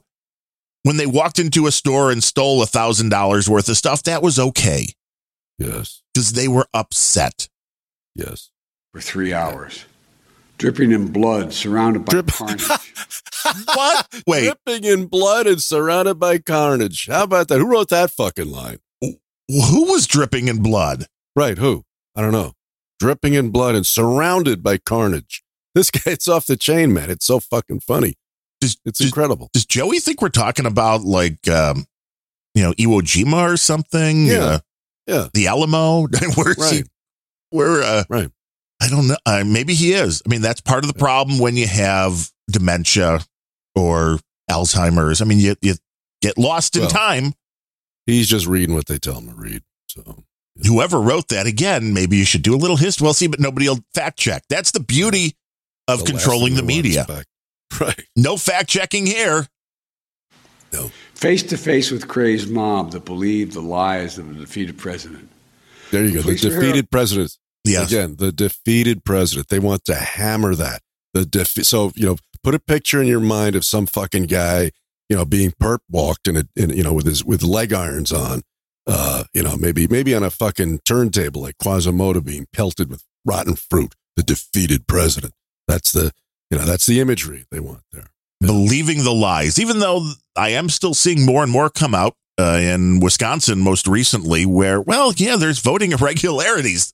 when they walked into a store and stole a thousand dollars worth of stuff, that was okay Yes. because they were upset. Yes. for three hours. Dripping in blood, surrounded by Drip- carnage. [laughs] What? Wait, Dripping in blood and surrounded by carnage. How about that? Who wrote that fucking line? who was dripping in blood? Right, who? I don't know. Dripping in blood and surrounded by carnage. This [laughs] guy, it's off the chain, man. It's so fucking funny. Does, It's does, incredible. does Joey think we're talking about like, um, you know, Iwo Jima or something? Yeah. Uh, Yeah, the Alamo? [laughs] Where's he? Where? Uh, right. I don't know. Uh, maybe he is. I mean, that's part of the problem when you have dementia or Alzheimer's. I mean, you you get lost in Well- time. He's just reading what they tell him to read. So Whoever wrote that, again, maybe you should do a little history. Well, see, but nobody will fact check. That's the beauty of the controlling the they want is media. [laughs] Right. No fact checking here. No. Face to face with crazed mob that believed the lies of the defeated president. There you go. The Police defeated president. Yes. Again, the defeated president. They want to hammer that. The defe- so you know, put a picture in your mind of some fucking guy, you know, being perp walked in a, in, you know, with his with leg irons on, uh, you know, maybe maybe on a fucking turntable like Quasimodo being pelted with rotten fruit. The defeated president. That's the you know that's the imagery they want there. believing the lies, even though I am still seeing more and more come out uh, in Wisconsin most recently, where, well, yeah, there's voting [laughs] irregularities,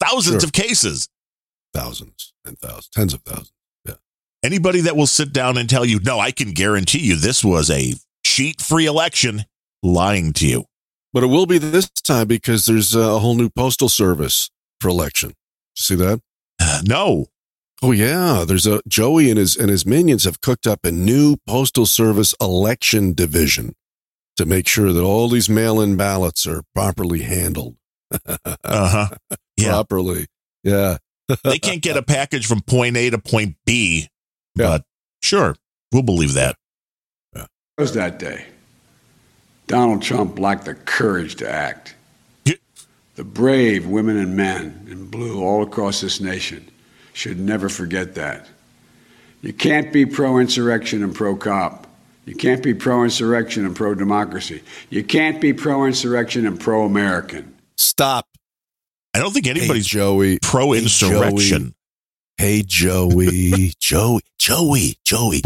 thousands Sure. of cases. Thousands and thousands, tens of thousands. Yeah. Anybody that will sit down and tell you, no, I can guarantee you this was a cheat free election, lying to you. But it will be this time because there's a whole new postal service for election. See that? No. Oh yeah, there's a Joey and his and his minions have cooked up a new postal service election division to make sure that all these mail-in ballots are properly handled. [laughs] Uh huh. Yeah. Properly. Yeah. they can't get a package from point A to point B, Yeah. but sure, we'll believe that. was that day? Donald Trump lacked the courage to act. Yeah. The brave women and men in blue all across this nation should never forget that. You can't be pro insurrection and pro cop. You can't be pro insurrection and pro democracy. You can't be pro insurrection and pro American. Stop. I don't think Hey, anybody's Joey. pro Hey, insurrection. Hey Joey. [laughs] Joey. Joey. Joey.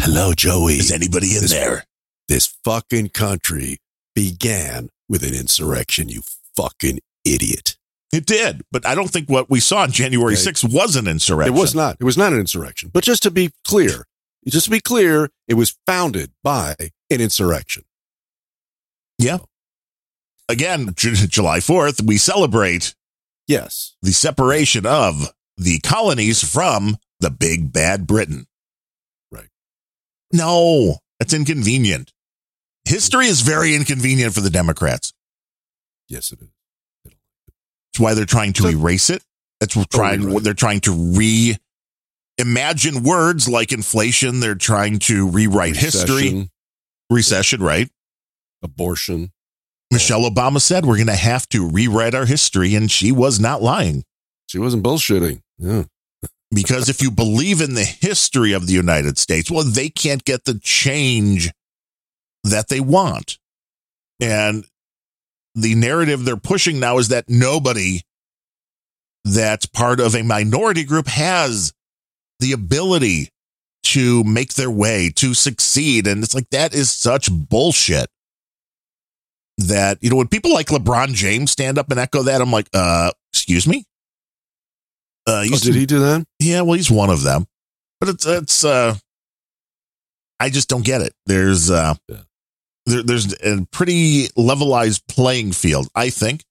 Hello, Joey. Is anybody in This- there? This fucking country began with an insurrection, you fucking idiot. It did, but I don't think what we saw on January Okay. 6th was an insurrection. It was not. It was not an insurrection. But just to be clear, just to be clear, it was founded by an insurrection. Yeah. Again, J- July 4th, we celebrate Yes. the separation of the colonies from the big bad Britain. Right. No, that's inconvenient. History is very inconvenient for the Democrats. Yes, it is. It's why they're trying to So- erase it. That's what oh, trying right. they're trying to re imagine words like inflation. They're trying to rewrite history. Recession, Recession, right? abortion. Michelle Obama said we're going to have to rewrite our history, and she was not lying. She wasn't bullshitting. Yeah. [laughs] Because if you believe in the history of the United States, well, they can't get the change that they want. And the narrative they're pushing now is that nobody that's part of a minority group has the ability to make their way, to succeed. And it's like, that is such bullshit. That, you know, when people like LeBron James stand up and echo that, I'm like, uh, excuse me? Uh, Oh, did he do that? yeah, well, he's one of them. But it's it's uh I just don't get it. There's uh there, there's a pretty levelized playing field, I think.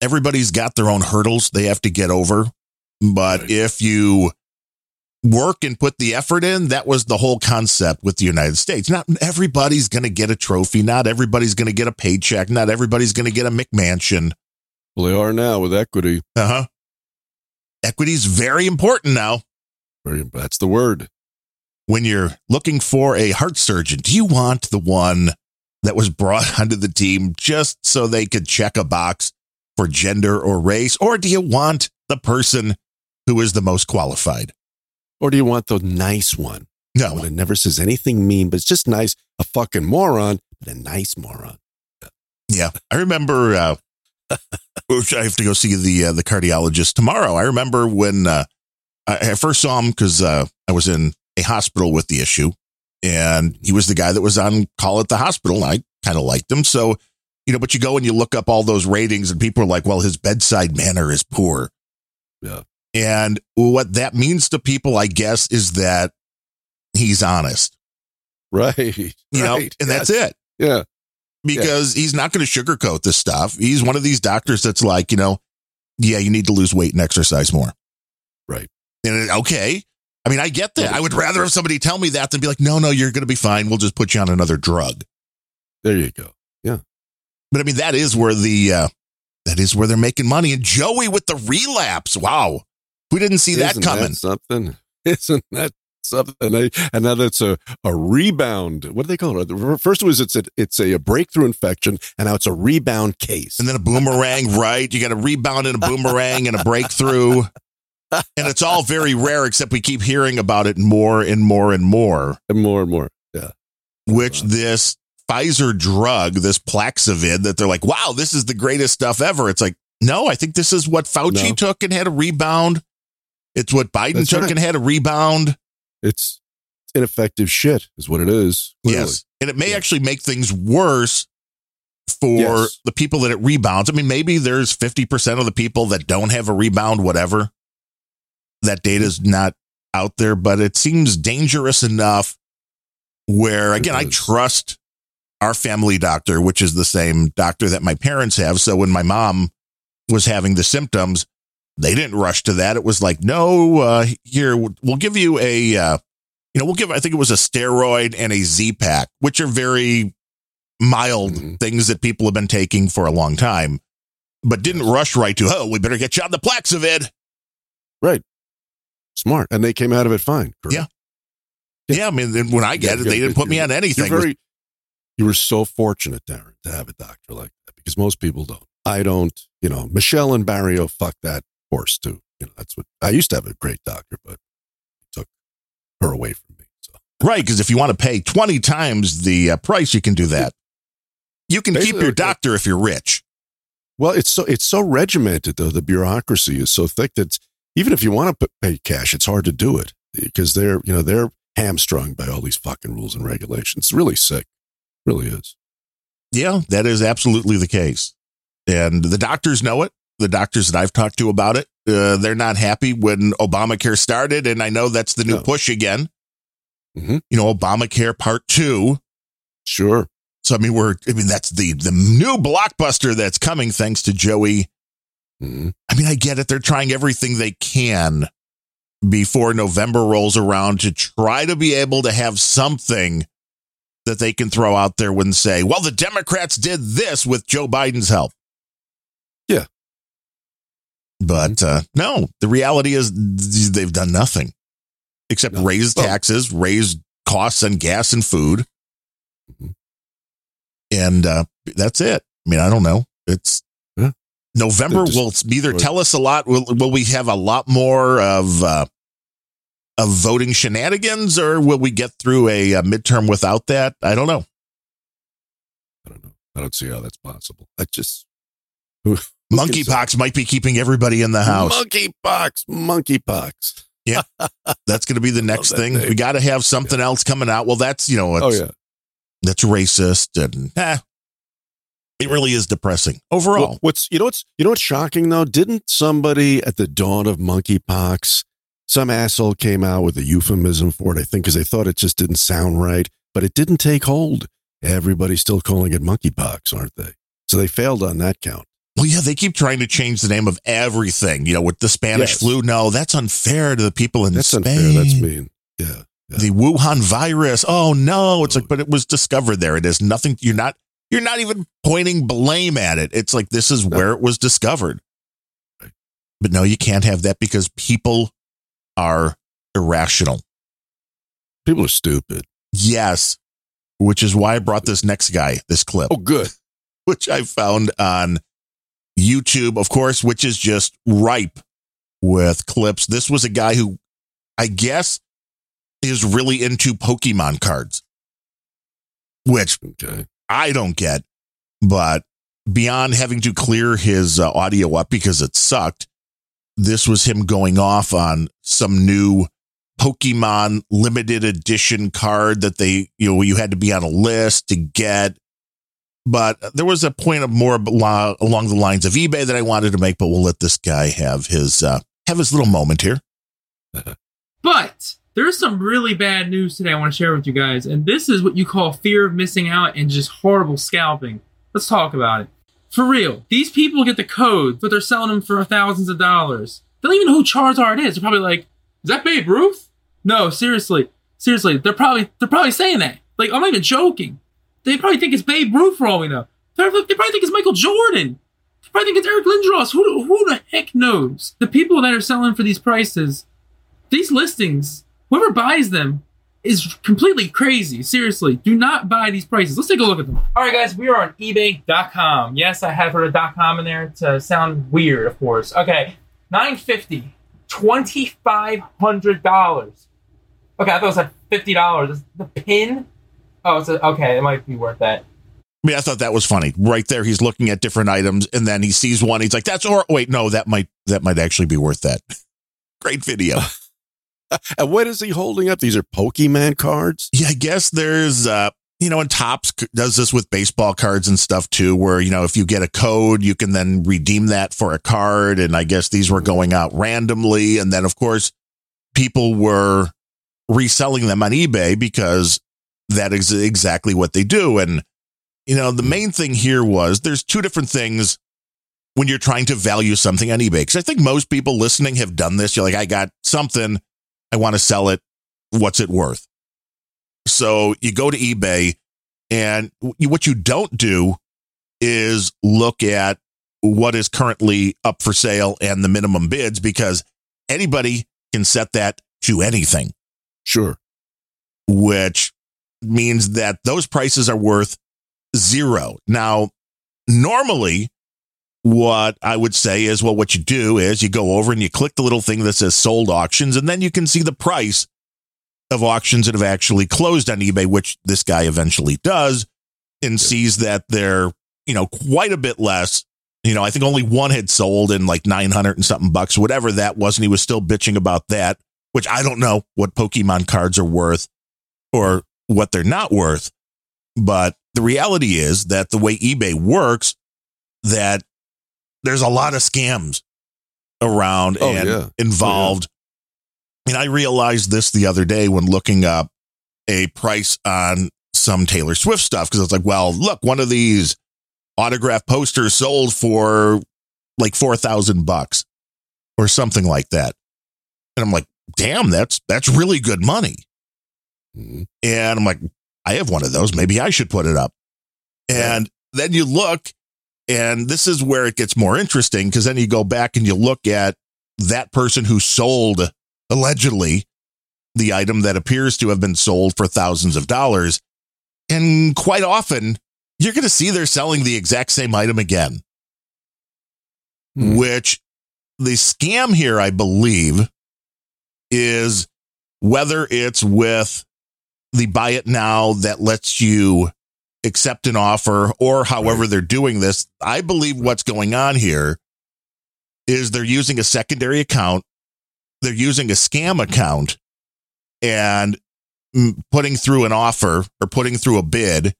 Everybody's got their own hurdles they have to get over. But Right. if you work and put the effort in, that was the whole concept with the United States. Not everybody's going to get a trophy. Not everybody's going to get a paycheck. Not everybody's going to get a McMansion. Well, they are now with equity. Uh huh. Equity is very important now. Very, that's the word. when you're looking for a heart surgeon, do you want the one that was brought [laughs] onto the team just so they could check a box for gender or race? Or do you want the person who is the most qualified? Or do you want the nice one? No, One that never says anything mean, but it's just nice. A fucking moron, but a nice moron. Yeah, I remember. Uh, [laughs] I have to go see the uh, the cardiologist tomorrow. I remember when uh, I, I first saw him because uh, I was in a hospital with the issue, and he was the guy that was on call at the hospital. And I kind of liked him, so you know. But you go and you look up all those ratings, and people are like, "Well, his bedside manner is poor." Yeah. And what that means to people, I guess, is that he's honest, Right. you know, right, and that's yes. it Yeah. because he's not going to sugarcoat this stuff. He's one of these doctors that's like, you know, yeah, you need to lose weight and exercise more. Right. And okay. I mean, I get that. I would rather have somebody tell me that than be like, no, no, you're going to be fine. We'll just put you on another drug. There you go. Yeah. But I mean, that is where the, uh, that is where they're making money. And Joey with the relapse. Wow. We didn't see that Isn't coming. something. [laughs] Isn't that something? And, and now that's a, a rebound. What do they call it? First it was it's a, it's a, breakthrough infection, and now it's a rebound case. and then a boomerang, right? You got a rebound and a boomerang and a breakthrough. [laughs] And it's all very rare, except we keep hearing about it more and more and more. And more and more. Yeah. which this Pfizer drug, this Paxlovid, that they're like, wow, this is the greatest stuff ever. It's like, no, I think this is what Fauci No. took and had a rebound. It's what Biden That's took right. and had a rebound. It's ineffective shit, is what it is. clearly. Yes. And it may Yeah. actually make things worse for Yes. the people that it rebounds. I mean, maybe there's 50% of the people that don't have a rebound, whatever. That data's not out there, but it seems dangerous enough where, again, I trust our family doctor, which is the same doctor that my parents have. So when my mom was having the symptoms, they didn't rush to that. It was like, no, uh, here, we'll give you a, uh, you know, we'll give, I think it was a steroid and a Z pack, which are very mild Mhm. things that people have been taking for a long time, but didn't rush right to, oh, we better get you on the Paxlovid. Right. Smart. And they came out of it fine. correct? Yeah. Yeah. I mean, when I get Yeah, it, they didn't put me on anything. Very, you were so fortunate, Darren, to have a doctor like that because most people don't. I don't, you know, Michelle and Barrio fuck that horse too. You know, that's what I used to have a great doctor, but he took her away from me. So Right, because if you want to pay 20 times the uh, price, you can do that. You can keep your doctor if you're rich. Well, it's so it's so regimented though. The bureaucracy is so thick that even if you want to pay cash, it's hard to do it because they're you know they're hamstrung by all these fucking rules and regulations. It's really sick, really is. Yeah, that is absolutely the case. And the doctors know it. The doctors that I've talked to about it, uh, they're not happy when Obamacare started. And I know that's the new No. push again. Mhm. You know, Obamacare part two. Sure, So, I mean, we're, I mean, that's the, the new blockbuster that's coming thanks to Joey Mhm. I mean, I get it. They're trying everything they can before November rolls around to try to be able to have something that they can throw out there and say, well, the Democrats did this with Joe Biden's help. Yeah. But uh, no, the reality is they've done nothing except No. raise taxes, raise costs on gas and food. Mhm. And uh, that's it. I mean, I don't know. It's Yeah. November Just- will either tell us a lot. Will, will we have a lot more of uh, of voting shenanigans, or will we get through a, uh midterm without that? I don't know. I don't know. I don't see how that's possible. I just who- who can say? Monkeypox might be keeping everybody in the house. Monkeypox, monkeypox. Yeah, [laughs] that's going to be the next thing. We got to have something else coming out. Well, that's you know, it's, Oh yeah. that's racist, and eh, it really is depressing overall. Well, what's you know what's you know what's shocking though? Didn't somebody at the dawn of monkeypox, some asshole came out with a euphemism for it? I think because they thought it just didn't sound right, but it didn't take hold. Everybody's still calling it monkeypox, aren't they? So they failed on that count. Well, yeah, they keep trying to change the name of everything. You know, with the Spanish Yes. flu. No, that's unfair to the people in That's Spain. unfair. That's mean. Yeah. yeah. The Wuhan virus. Oh no, it's like, but it was discovered there. It is nothing. You're not. You're not even pointing blame at it. It's like this is where it was discovered. Right. But no, you can't have that because people are irrational. People are stupid. Yes, which is why I brought this next guy, this clip. Oh, good. [laughs] which I found on YouTube, of course, which is just ripe with clips. This was a guy who I guess is really into Pokemon cards, which Okay. I don't get, but beyond having to clear his uh, audio up because it sucked, this was him going off on some new Pokemon limited edition card that they, you know, you had to be on a list to get. But there was a point of more along the lines of eBay that I wanted to make, but we'll let this guy have his uh, have his little moment here. [laughs] But there's some really bad news today I want to share with you guys, and this is what you call fear of missing out and just horrible scalping. Let's talk about it. For real, these people get the codes, but they're selling them for thousands of dollars. They don't even know who Charizard is. They're probably like, "Is that Babe Ruth?" No, seriously, seriously, they're probably they're probably saying that. Like, I'm not even joking. They probably think it's Babe Ruth for all we know. They probably think it's Michael Jordan. They probably think it's Eric Lindros. Who who the heck knows? The people that are selling for these prices, these listings, whoever buys them is completely crazy. Seriously, do not buy these prices. Let's take a look at them. All right, guys, we are on eBay.com. Yes, I have heard of .com in there to sound weird, of course. Okay, 950 $2,500. Okay, I thought it was like $50. The pin? Oh, it's a, okay, it might be worth that. I mean, I thought that was funny. Right there, he's looking at different items, and then he sees one. He's like, "That's or wait, no, that might that might actually be worth that." [laughs] Great video. [laughs] and what is he holding up? These are Pokemon cards? Yeah, I guess there's uh you know, and Topps does this with baseball cards and stuff too, where, you know, if you get a code, you can then redeem that for a card. And I guess these were going out randomly. And then, of course, people were reselling them on eBay because that is exactly what they do. And, you know, the main thing here was there's two different things when you're trying to value something on eBay. Cause I think most people listening have done this. You're like, I got something. I want to sell it. What's it worth? So you go to eBay and what you don't do is look at what is currently up for sale and the minimum bids because anybody can set that to anything. Sure. Which means that those prices are worth zero. Now, normally, what I would say is, well, what you do is you go over and you click the little thing that says sold auctions, and then you can see the price of auctions that have actually closed on eBay, which this guy eventually does, and yeah. sees that they're, you know, quite a bit less. You know, I think only one had sold in like 900 and something bucks, whatever that was. And he was still bitching about that, which I don't know what Pokemon cards are worth or what they're not worth. But the reality is that the way eBay works, that there's a lot of scams around oh, and yeah. Oh, involved and I realized this the other day when looking up a price on some Taylor Swift stuff because it's like, well, look, one of these autograph posters sold for like 4,000 bucks or something like that. And I'm like, damn, that's that's really good money. And I'm like, I have one of those. Maybe I should put it up. And then you look, and this is where it gets more interesting because then you go back and you look at that person who sold allegedly the item that appears to have been sold for thousands of dollars. And quite often, you're going to see they're selling the exact same item again, hmm. which the scam here, I believe, is whether it's with the buy it now that lets you accept an offer or however right. they're doing this. I believe what's going on here is they're using a secondary account they're using a scam account and putting through an offer or putting through a bid.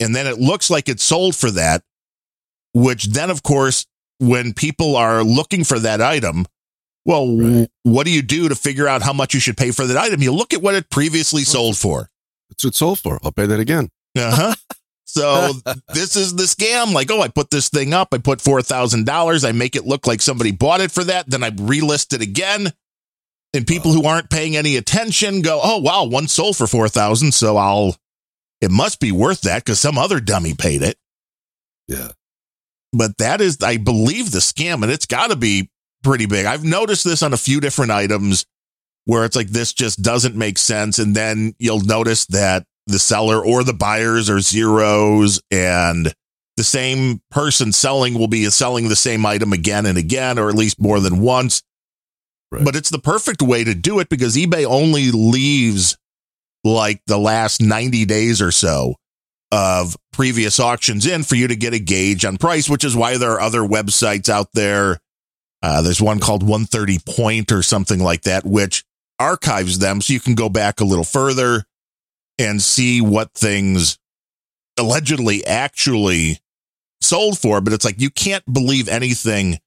And then it looks like it's sold for that, which then, of course, when people are looking for that item, well, right. what do you do to figure out how much you should pay for that item? You look at what it previously sold for. That's what it sold for. I'll pay that again. Uh huh. So [laughs] this is the scam. Like, oh, I put this thing up. I put four thousand dollars. I make it look like somebody bought it for that. Then I relist it again, and people who aren't paying any attention go, "Oh, wow, one sold for four thousand. So I'll. It must be worth that because some other dummy paid it." Yeah. But that is, I believe, the scam, and it's got to be pretty big. I've noticed this on a few different items where it's like this just doesn't make sense, and then you'll notice that the seller or the buyers are zeros and the same person selling will be selling the same item again and again or at least more than once right. but it's the perfect way to do it because ebay only leaves like the last 90 days or so of previous auctions in for you to get a gauge on price which is why there are other websites out there Uh, there's one called 130 Point or something like that, which archives them so you can go back a little further and see what things allegedly actually sold for. But it's like you can't believe anything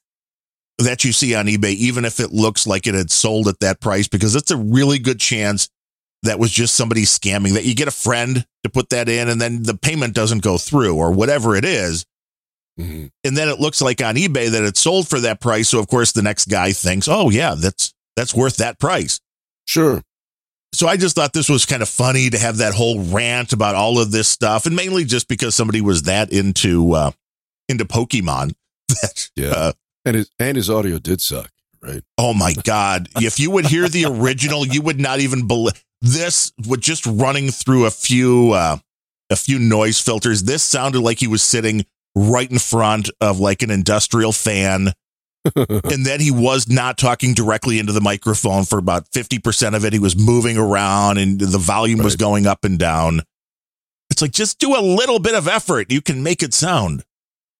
that you see on eBay, even if it looks like it had sold at that price, because it's a really good chance that was just somebody scamming that you get a friend to put that in and then the payment doesn't go through or whatever it is. Mhm. And then it looks like on eBay that it's sold for that price. So of course the next guy thinks, oh yeah, that's that's worth that price. Sure. So I just thought this was kind of funny to have that whole rant about all of this stuff, and mainly just because somebody was that into uh, into Pokemon. [laughs] That Yeah. uh, And his and his audio did suck, right? oh my [laughs] god! If you would hear the original, you would not even believe this. With just running through a few uh, a few noise filters, this sounded like he was sitting right in front of like an industrial fan. [laughs] and then he was not talking directly into the microphone for about 50% of it. He was moving around and the volume was going up and down. It's like, just do a little bit of effort. You can make it sound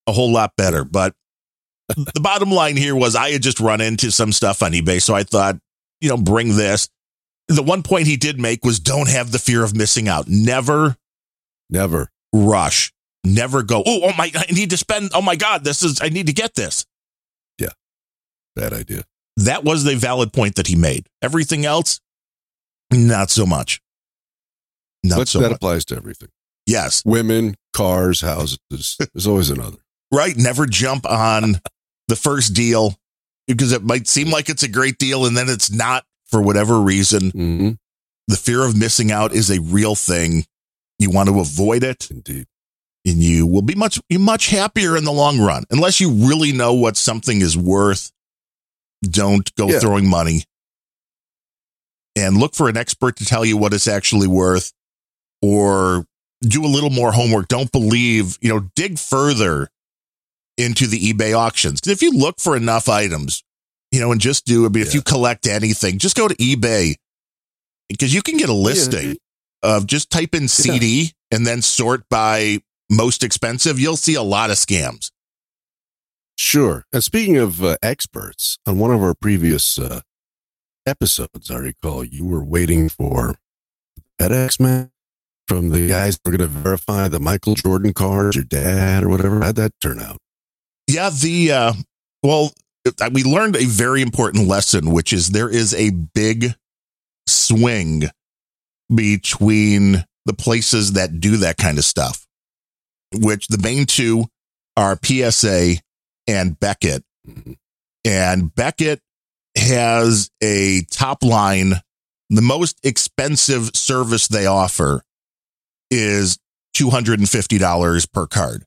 a whole lot better. But [laughs] the bottom line here was I had just run into some stuff on eBay. So I thought, you know, bring this. The one point he did make was don't have the fear of missing out. Never Never. rush. Never go, oh, oh my, I need to spend, oh my God, this is, I need to get this. Yeah. Bad idea. That was the valid point that he made. Everything else, not so much. Not but so that much. applies to everything. Yes, Women, cars, houses. There's always another. right. Never jump on the first deal because it might seem like it's a great deal and then it's not for whatever reason. hmm The fear of missing out is a real thing. You want to avoid it Indeed. And you will be much much happier in the long run. Unless you really know what something is worth, don't go Yeah. throwing money. And look for an expert to tell you what it's actually worth or do a little more homework. Don't believe, you know, dig further into the eBay auctions if you look for enough items, you know, and just do, I mean, if you collect anything, just go to eBay because you can get a listing of just type in CD and then sort by most expensive. You'll see a lot of scams. Sure. And speaking of uh, experts, on one of our previous uh, episodes, I recall you were waiting for FedEx man from the guys who were going to verify the Michael Jordan cards, your dad or whatever. How'd that turn out? Yeah, the uh well, we learned a very important lesson, which is there is a big swing between the places that do that kind of stuff. Which the main two are PSA and Beckett. Mhm. And Beckett has a top line. The most expensive service they offer is $250 per card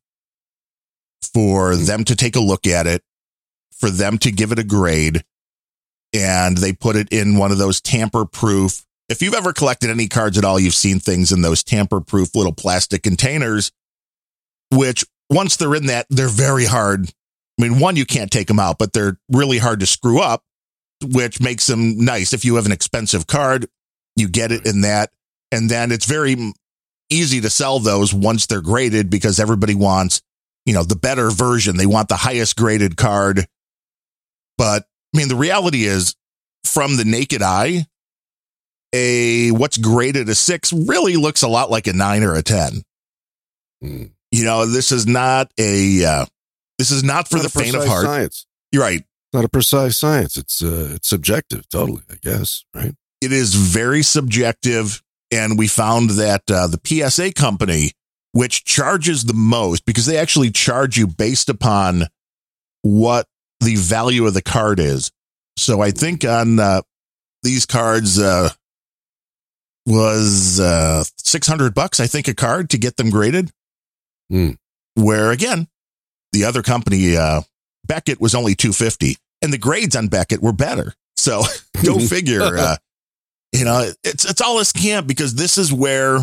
for them to take a look at it, for them to give it a grade, and they put it in one of those tamper proof. If you've ever collected any cards at all, you've seen things in those tamper proof little plastic containers, which once they're in that, they're very hard. I mean, one, you can't take them out, but they're really hard to screw up, which makes them nice. If you have an expensive card, you get it in that. And then it's very easy to sell those once they're graded because everybody wants you know, the better version. They want the highest graded card. But I mean, the reality is from the naked eye, a what's graded a six really looks a lot like a nine or a 10. Hmm. You know, this is not a, uh, this is not for Not the a faint of heart. Science. You're right. Not a precise science. It's uh, it's subjective, totally. I guess, right? It is very subjective. And we found that uh, the PSA company, which charges the most because they actually charge you based upon what the value of the card is. So I think on uh, these cards uh, was uh, 600 bucks, I think, a card to get them graded. Hmm. Where again, the other company, uh, Beckett, was only 250 and the grades on Beckett were better. So [laughs] go [laughs] figure. Uh, you know, it's it's all a scam because this is where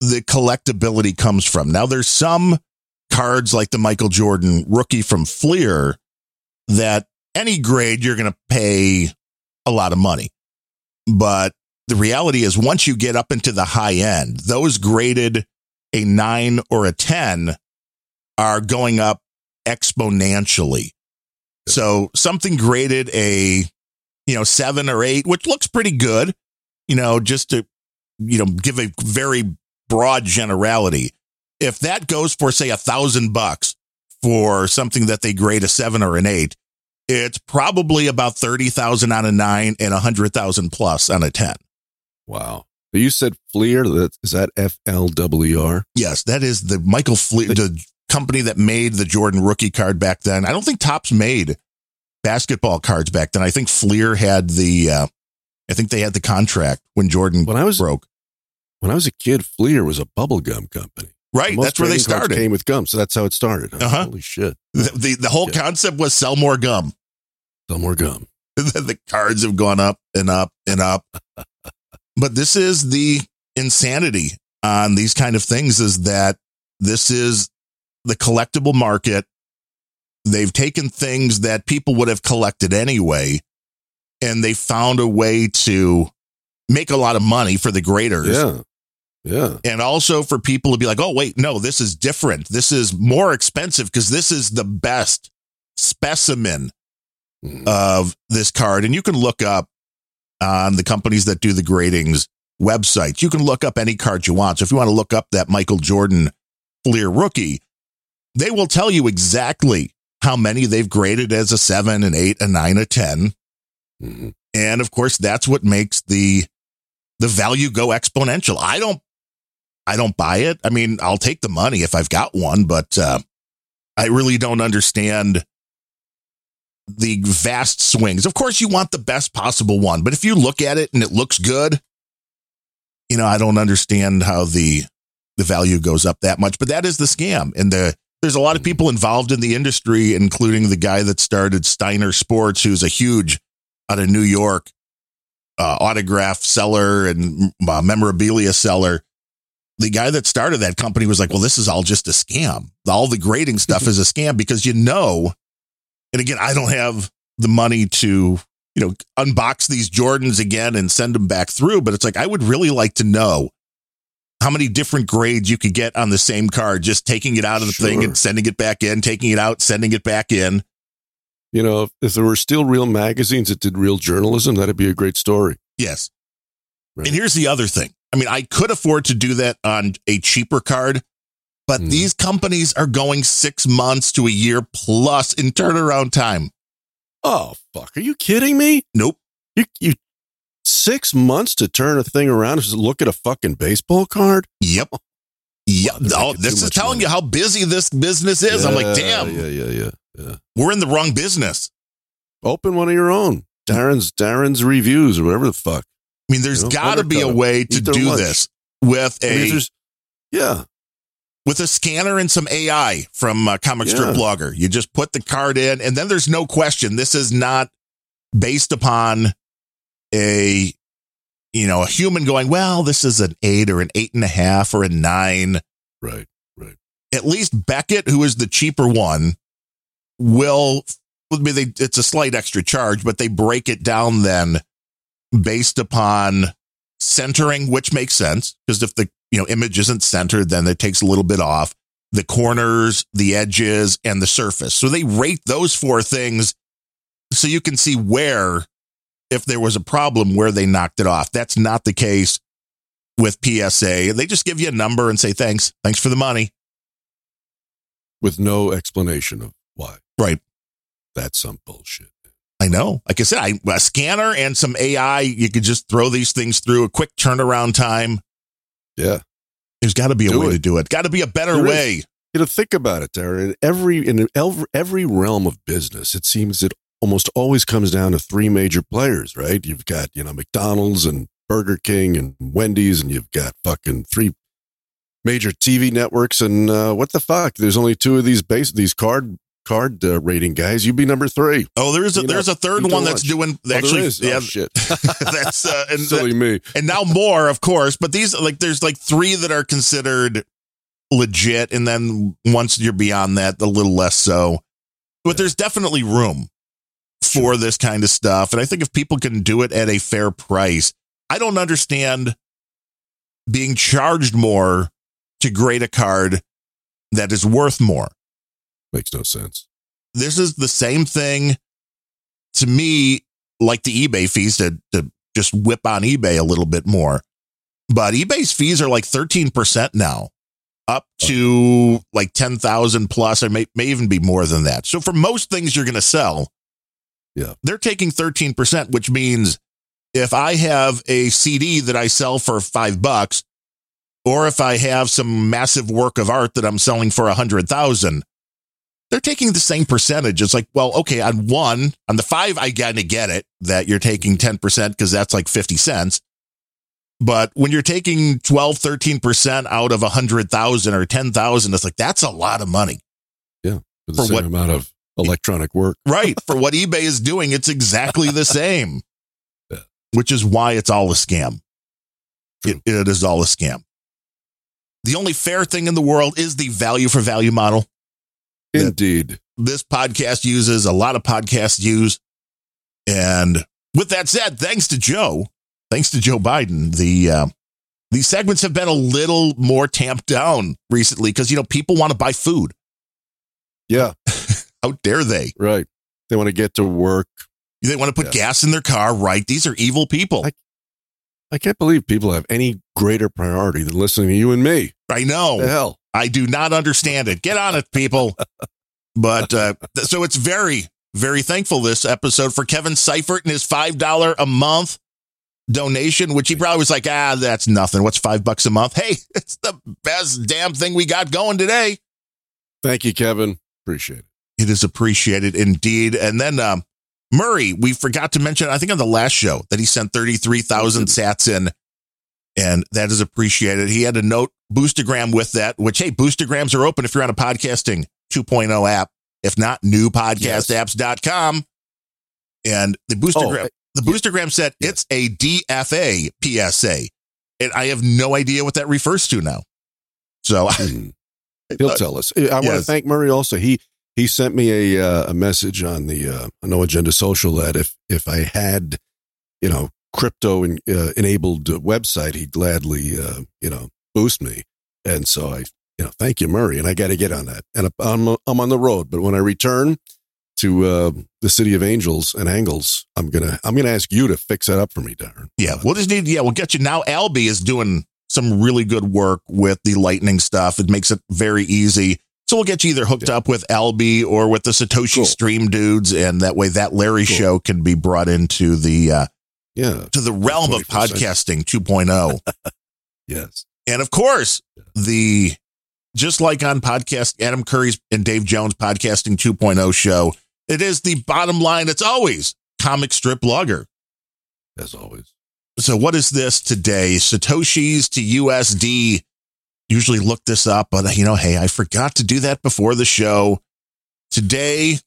the collectability comes from. Now, there's some cards like the Michael Jordan rookie from Fleer that any grade you're going to pay a lot of money. But the reality is, once you get up into the high end, those graded a nine or a 10 are going up exponentially. So something graded a, you know, seven or eight, which looks pretty good, you know, just to, you know, give a very broad generality. If that goes for, say, a thousand bucks for something that they grade a seven or an eight, it's probably about 30,000 on a nine and a hundred thousand plus on a 10. Wow. You said Fleer. That is that F L W R. Yes, that is the Michael Fleer, the company that made the Jordan rookie card back then. I don't think Topps made basketball cards back then. I think Fleer had the, uh, I think they had the contract when Jordan When I was broke. when I was a kid, Fleer was a bubble gum company. Right, that's where they started. Came with gum, so that's how it started. Uh-huh. Holy shit! The, the, the whole Yeah. concept was sell more gum. Sell more gum. [laughs] the cards have gone up and up and up. [laughs] but this is the insanity on these kind of things is that this is the collectible market. They've taken things that people would have collected anyway, and they found a way to make a lot of money for the graders. Yeah, yeah. And also for people to be like, oh, wait, no, this is different. This is more expensive because this is the best specimen Mm. of this card. And you can look up on the companies that do the gradings websites. You can look up any card you want. So if you want to look up that Michael Jordan Fleer rookie, they will tell you exactly how many they've graded as a seven, an eight, a nine, a 10. Mhm. And of course, that's what makes the the value go exponential. I don't I don't buy it. I mean, I'll take the money if I've got one, but uh, I really don't understand the vast swings. Of course, you want the best possible one, but if you look at it and it looks good, you know, I don't understand how the the value goes up that much. But that is the scam, and the there's a lot of people involved in the industry, including the guy that started Steiner Sports, who's a huge out of New York uh, autograph seller and uh, memorabilia seller. The guy that started that company was like, "Well, this is all just a scam. All the grading stuff is a scam because you know." And again, I don't have the money to you know unbox these Jordans again and send them back through, but it's like I would really like to know how many different grades you could get on the same card, just taking it out of the thing and sending it back in, taking it out, sending it back in. You know, if, if there were still real magazines that did real journalism, that'd be a great story. Yes. Right. And here's the other thing. I mean, I could afford to do that on a cheaper card, but Mhm. these companies are going six months to a year plus in turnaround time. Oh fuck! Are you kidding me? Nope. You you six months to turn a thing around? Look at a fucking baseball card. Yep. Yep. Oh, this is telling money. you how busy this business is. I'm like, damn, Yeah, yeah, yeah, yeah. we're in the wrong business. Open one of your own. Darren's Darren's reviews or whatever the fuck. I mean, there's You know, got to be a way to do lunch. this with I mean, a yeah, with a scanner and some AI from uh, Comic Strip Blogger. You just put the card in, and then there's no question. This is not based upon a you know a human going, well, this is an eight or an eight and a half or a nine. right. Right. At least Beckett, who is the cheaper one, will. They, it's a slight extra charge, but they break it down then based upon centering, which makes sense because if the you know image isn't centered, then it takes a little bit off the corners, the edges, and the surface. So they rate those four things so you can see where, if there was a problem, where they knocked it off. That's not the case with PSA. They just give you a number and say thanks, thanks for the money. With no explanation of why. Right. That's some bullshit. I know. Like I said, I, a scanner and some AI, you could just throw these things through a quick turnaround time. Yeah. There's got to be a Do way it. to do it. Got to be a better There is. way. You know, think about it, Darren. In every in every, every realm of business, it seems it almost always comes down to three major players, right? You've got you know McDonald's and Burger King and Wendy's, and you've got fucking three major TV networks. And uh, what the fuck? There's only two of these base these card card uh, rating guys. You'd be number three. Oh, there's a You know, there's a third one that's lunch. doing Oh, there actually. is? Oh, shit. [laughs] that's uh, and [laughs] Silly me. and now more, of course. But these like there's like three that are considered legit, and then once you're beyond that, a little less so. But there's definitely room for this kind of stuff, and I think if people can do it at a fair price, I don't understand being charged more to grade a card that is worth more. Makes no sense. this is the same thing to me, like the eBay fees to, to just whip on eBay a little bit more. But eBay's fees are like 13% now, up to like 10,000 plus, or may, may even be more than that. So for most things you're going to sell, Yeah. they're taking 13%, which means if I have a CD that I sell for five bucks, or if I have some massive work of art that I'm selling for a hundred thousand, they're taking the same percentage. It's like, well, okay, on one, on the five, I kind of get it that you're taking 10% because that's like 50 cents. But when you're taking 12, 13% out of a hundred thousand or 10,000, it's like, that's a lot of money. Yeah. For the For same what- amount of electronic work. [laughs] Right. For what eBay is doing, it's exactly the same, [laughs] Yeah. which is why it's all a scam. It, it is all a scam. The only fair thing in the world is the value for value model. Indeed. This podcast uses, a lot of podcasts use. And with that said, thanks to Joe, thanks to Joe Biden, the uh, these segments have been a little more tamped down recently because you know people want to buy food. Yeah. [laughs] How dare they? Right. They want to get to work. They want to put Yeah. gas in their car, right? These are evil people. I- I can't believe people have any greater priority than listening to you and me. I know. Hell. I do not understand it. Get on it, people. but uh, so it's very, very thankful this episode for Kevin Seifert and his five dollar a month donation, which he probably was like, ah, that's nothing. What's five bucks a month? Hey, [laughs] it's the best damn thing we got going today. Thank you, Kevin. Appreciate it. It is appreciated indeed. And then um, Murray, we forgot to mention, I think on the last show, that he sent 33,000 sats in, and that is appreciated. He had a note boostagram with that, which, hey, boostagrams are open if you're on a podcasting 2.0 app. If not, newpodcastapps.com. And the boostagram, Oh, the boostagram said it's a DFA PSA. And I have no idea what that refers to now. So [laughs] Hmm. He'll tell us. I want to thank Murray also. He he sent me a uh, a message on the uh, No Agenda Social that if if I had, you know, crypto in, uh, enabled uh, website, he'd gladly uh, you know boost me. And so I you know thank you, Murray, and I got to get on that. And I'm I'm on the road, but when I return to uh, the city of Angels and Angles, I'm gonna I'm gonna ask you to fix that up for me, Darren. Yeah, we'll just need. Yeah, we'll get you now. Alby is doing some really good work with the lightning stuff. It makes it very easy. So we'll get you either hooked Yeah. up with Alby or with the Satoshi Cool. Stream dudes, and that way that Larry Cool. show can be brought into the uh, Yeah. to the realm of podcasting 2.0. [laughs] Yes. And of course, the just like on podcast Adam Curry's and Dave Jones podcasting 2.0 show, it is the bottom line. It's always Comic Strip Blogger. As always. So what is this today? Satoshis to USD. Usually look this up, but you know, hey, I forgot to do that before the show. Today,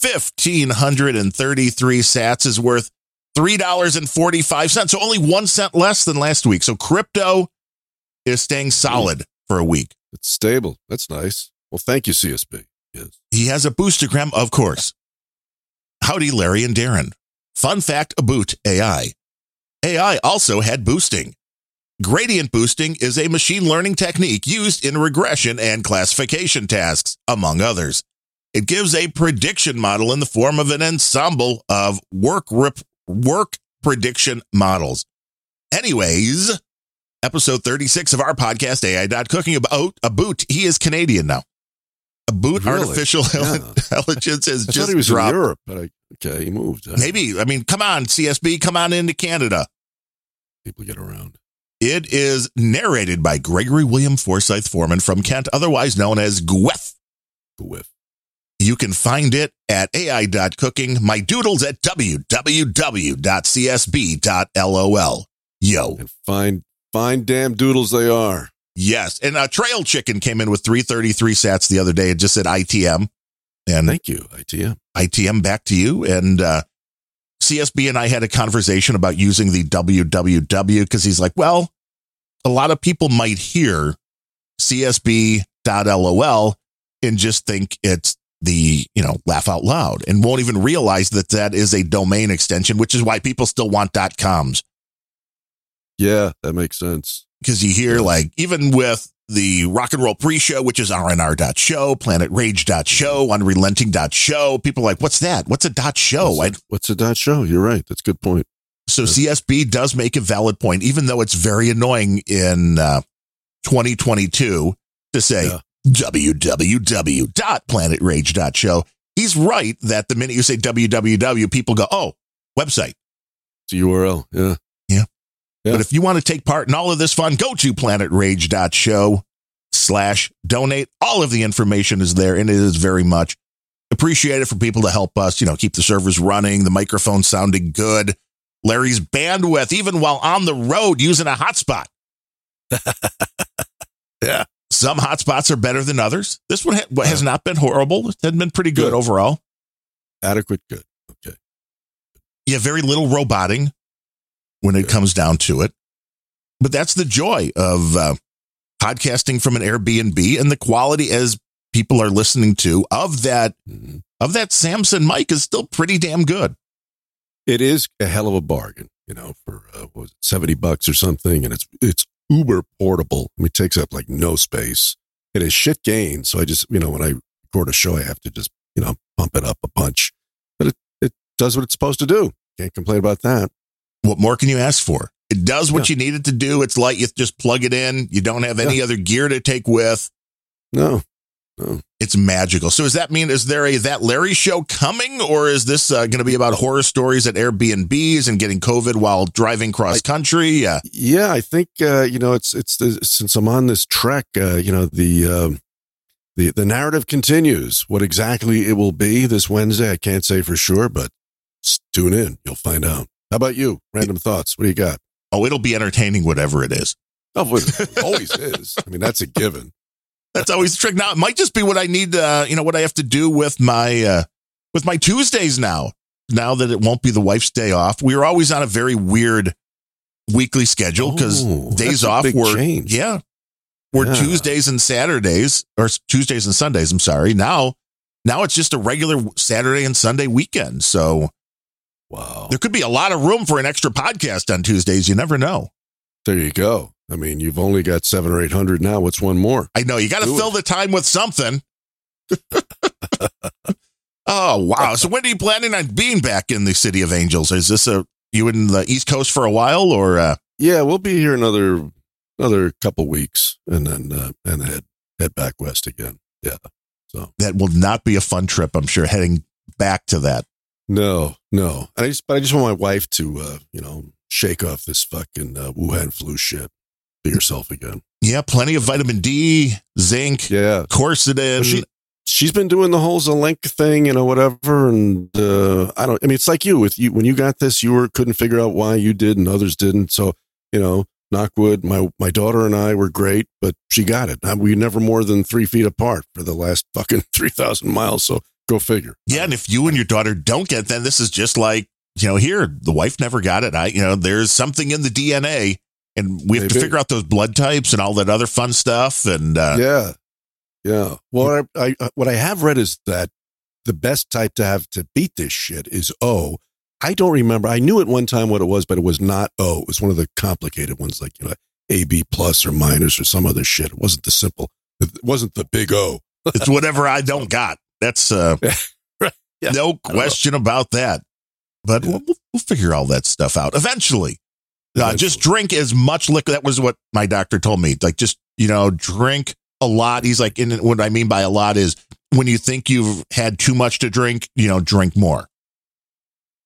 1533 sats is worth $3.45. So only one cent less than last week. So crypto is staying solid for a week. It's stable. That's nice. Well, thank you, CSB. Yes. He has a boostagram, of course. Howdy, Larry and Darren. Fun fact about AI. AI also had boosting. Gradient boosting is a machine learning technique used in regression and classification tasks, among others. It gives a prediction model in the form of an ensemble of work rep- work prediction models. Anyways, episode 36 of our podcast, AI. Cooking about a boot. He is Canadian now. A boot Really? artificial Yeah. [laughs] intelligence has I just thought he was dropped. in Europe, but I, okay, he moved. Maybe. I mean, come on, CSB, come on into Canada. people get around. It is narrated by Gregory William Forsyth Foreman from Kent, otherwise known as Gweth. You can find it at ai.cooking, my doodles at www.csb.lol. Yo. And fine, fine damn doodles they are. Yes. And uh, Trail Chicken came in with 333 sats the other day. It just said ITM. And Thank you, ITM. ITM back to you. And uh, CSB and I had a conversation about using the www because he's like, well, a lot of people might hear csb.lol and just think it's the, you know, laugh out loud and won't even realize that that is a domain extension, which is why people still want dot coms. Yeah, that makes sense. because you hear like even with the rock and roll pre-show, which is rnr.show, planetrage.show, unrelenting.show, people are like, what's that? What's a dot show? What's, a, what's a dot show? You're right. That's a good point. So CSB does make a valid point, even though it's very annoying in uh, 2022 to say Yeah. www.planetrage.show. He's right that the minute you say www, people go, oh, website. It's a URL. Yeah. But if you want to take part in all of this fun, go to planetrage.show slash donate. All of the information is there and it is very much appreciated for people to help us, you know, keep the servers running, the microphone sounding good. Larry's bandwidth, even while on the road using a hotspot. [laughs] Yeah. Some hotspots are better than others. This one ha- has uh-huh. not been horrible. It has been pretty good, Good. overall. Adequate. Good. Okay. Yeah, very little roboting when it comes down to it. But that's the joy of uh, podcasting from an Airbnb and the quality as people are listening to of that Mhm. of that Samson mic is still pretty damn good. It is a hell of a bargain, you know, for uh, what was it, 70 bucks or something. And it's, it's uber portable. I mean, it takes up like no space. It is shit gain. So I just, you know, when I record a show, I have to just, you know, pump it up a bunch. But it, it does what it's supposed to do. Can't complain about that. What more can you ask for? It does what Yeah. you need it to do. It's light. You just plug it in. You don't have any other gear to take with. No. It's magical. So does that mean is there a that Larry show coming, or is this uh, going to be about horror stories at Airbnbs and getting COVID while driving cross country? Uh, Yeah, I think uh, you know it's it's the, since I'm on this trek, uh, you know the um, the the narrative continues. What exactly it will be this Wednesday, I can't say for sure, but tune in, you'll find out. How about you? Random thoughts. What do you got? oh, it'll be entertaining, whatever it is. Oh, it [laughs] always is. I mean, that's a given. That's always the trick. Now it might just be what I need. Uh, you know what I have to do with my uh, with my Tuesdays now. Now that it won't be the wife's day off, we were always on a very weird weekly schedule because Oh, days off were change. yeah, were Yeah. Tuesdays and Saturdays or Tuesdays and Sundays. I'm sorry. Now, now it's just a regular Saturday and Sunday weekend. So Wow. there could be a lot of room for an extra podcast on Tuesdays. You never know. There you go. I mean, you've only got seven or eight hundred now. What's one more? I know you got to fill it. the time with something. [laughs] oh wow! So when are you planning on being back in the city of Angels? Is this a you in the East Coast for a while, or uh, Yeah, we'll be here another another couple weeks, and then uh, and head head back west again. Yeah. So that will not be a fun trip? I'm sure heading back to that. No, no. And I just but I just want my wife to uh, you know shake off this fucking uh, Wuhan flu shit. Be yourself again. Yeah, plenty of vitamin D, zinc, Yeah. quercetin. She she's been doing the whole Zelenko thing, you know, whatever. And uh, I don't. I mean, it's like you with you when you got this, you were couldn't figure out why you did and others didn't. So you know, knockwood. My my daughter and I were great, but she got it. We never more than three feet apart for the last fucking [laughs] three thousand miles. So go figure. yeah, and if you and your daughter don't get, then this is just like you know, here the wife never got it. I you know, there's something in the DNA. And we have to figure out those blood types and all that other fun stuff. And uh, yeah, yeah. Well, I, I what I have read is that the best type to have to beat this shit is O. I don't remember. I knew at one time what it was, but it was not O. It was one of the complicated ones, like you know, AB plus or minus or some other shit. It wasn't the simple. It wasn't the big O. it's whatever I don't got. That's uh, [laughs] Yeah. no question about that. But Yeah. we'll, we'll- figure all that stuff out eventually. Uh, just drink as much liquor. That was what my doctor told me. Like, just you know, drink a lot. He's like, and what I mean by a lot is when you think you've had too much to drink, you know, drink more.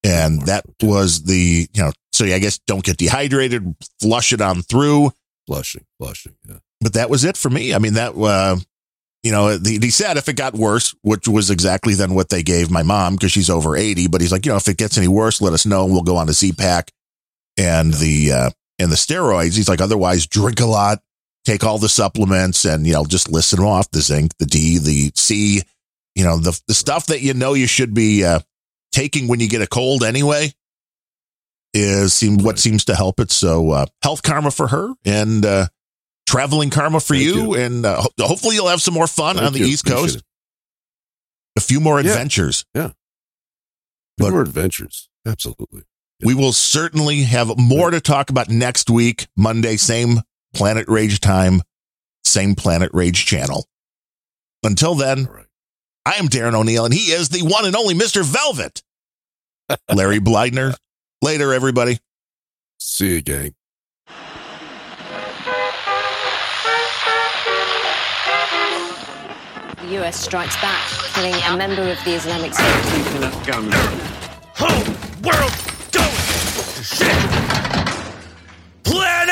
And that was the, you know, so I guess don't get dehydrated, flush it on through. Flushing, flushing. Yeah. but that was it for me. I mean, that, uh, you know, he said if it got worse, which was exactly then what they gave my mom because she's over 80, but he's like, you know, if it gets any worse, let us know and we'll go on to Z-Pack and the, uh, and the steroids. He's like, otherwise drink a lot, take all the supplements and, you know, just listen off the zinc, the D, the C, you know, the, the stuff that you know you should be, uh, taking when you get a cold anyway is seem what seems to help it. So, uh, health karma for her and, uh, traveling karma for Thank you, you. and uh, ho- hopefully you'll have some more fun Thank on the you. East Coast. A few more Yeah. adventures. Good But- more adventures. Absolutely. We will certainly have more to talk about next week, Monday, same Planet Rage time, same Planet Rage channel. Until then, right. I am Darren O'Neill, and he is the one and only Mr. Velvet. Larry Blydner. [laughs] Later, everybody. See you, gang. US strikes back, killing a member of the Islamic State. Keeping that gun. Whole world going to shit. Plan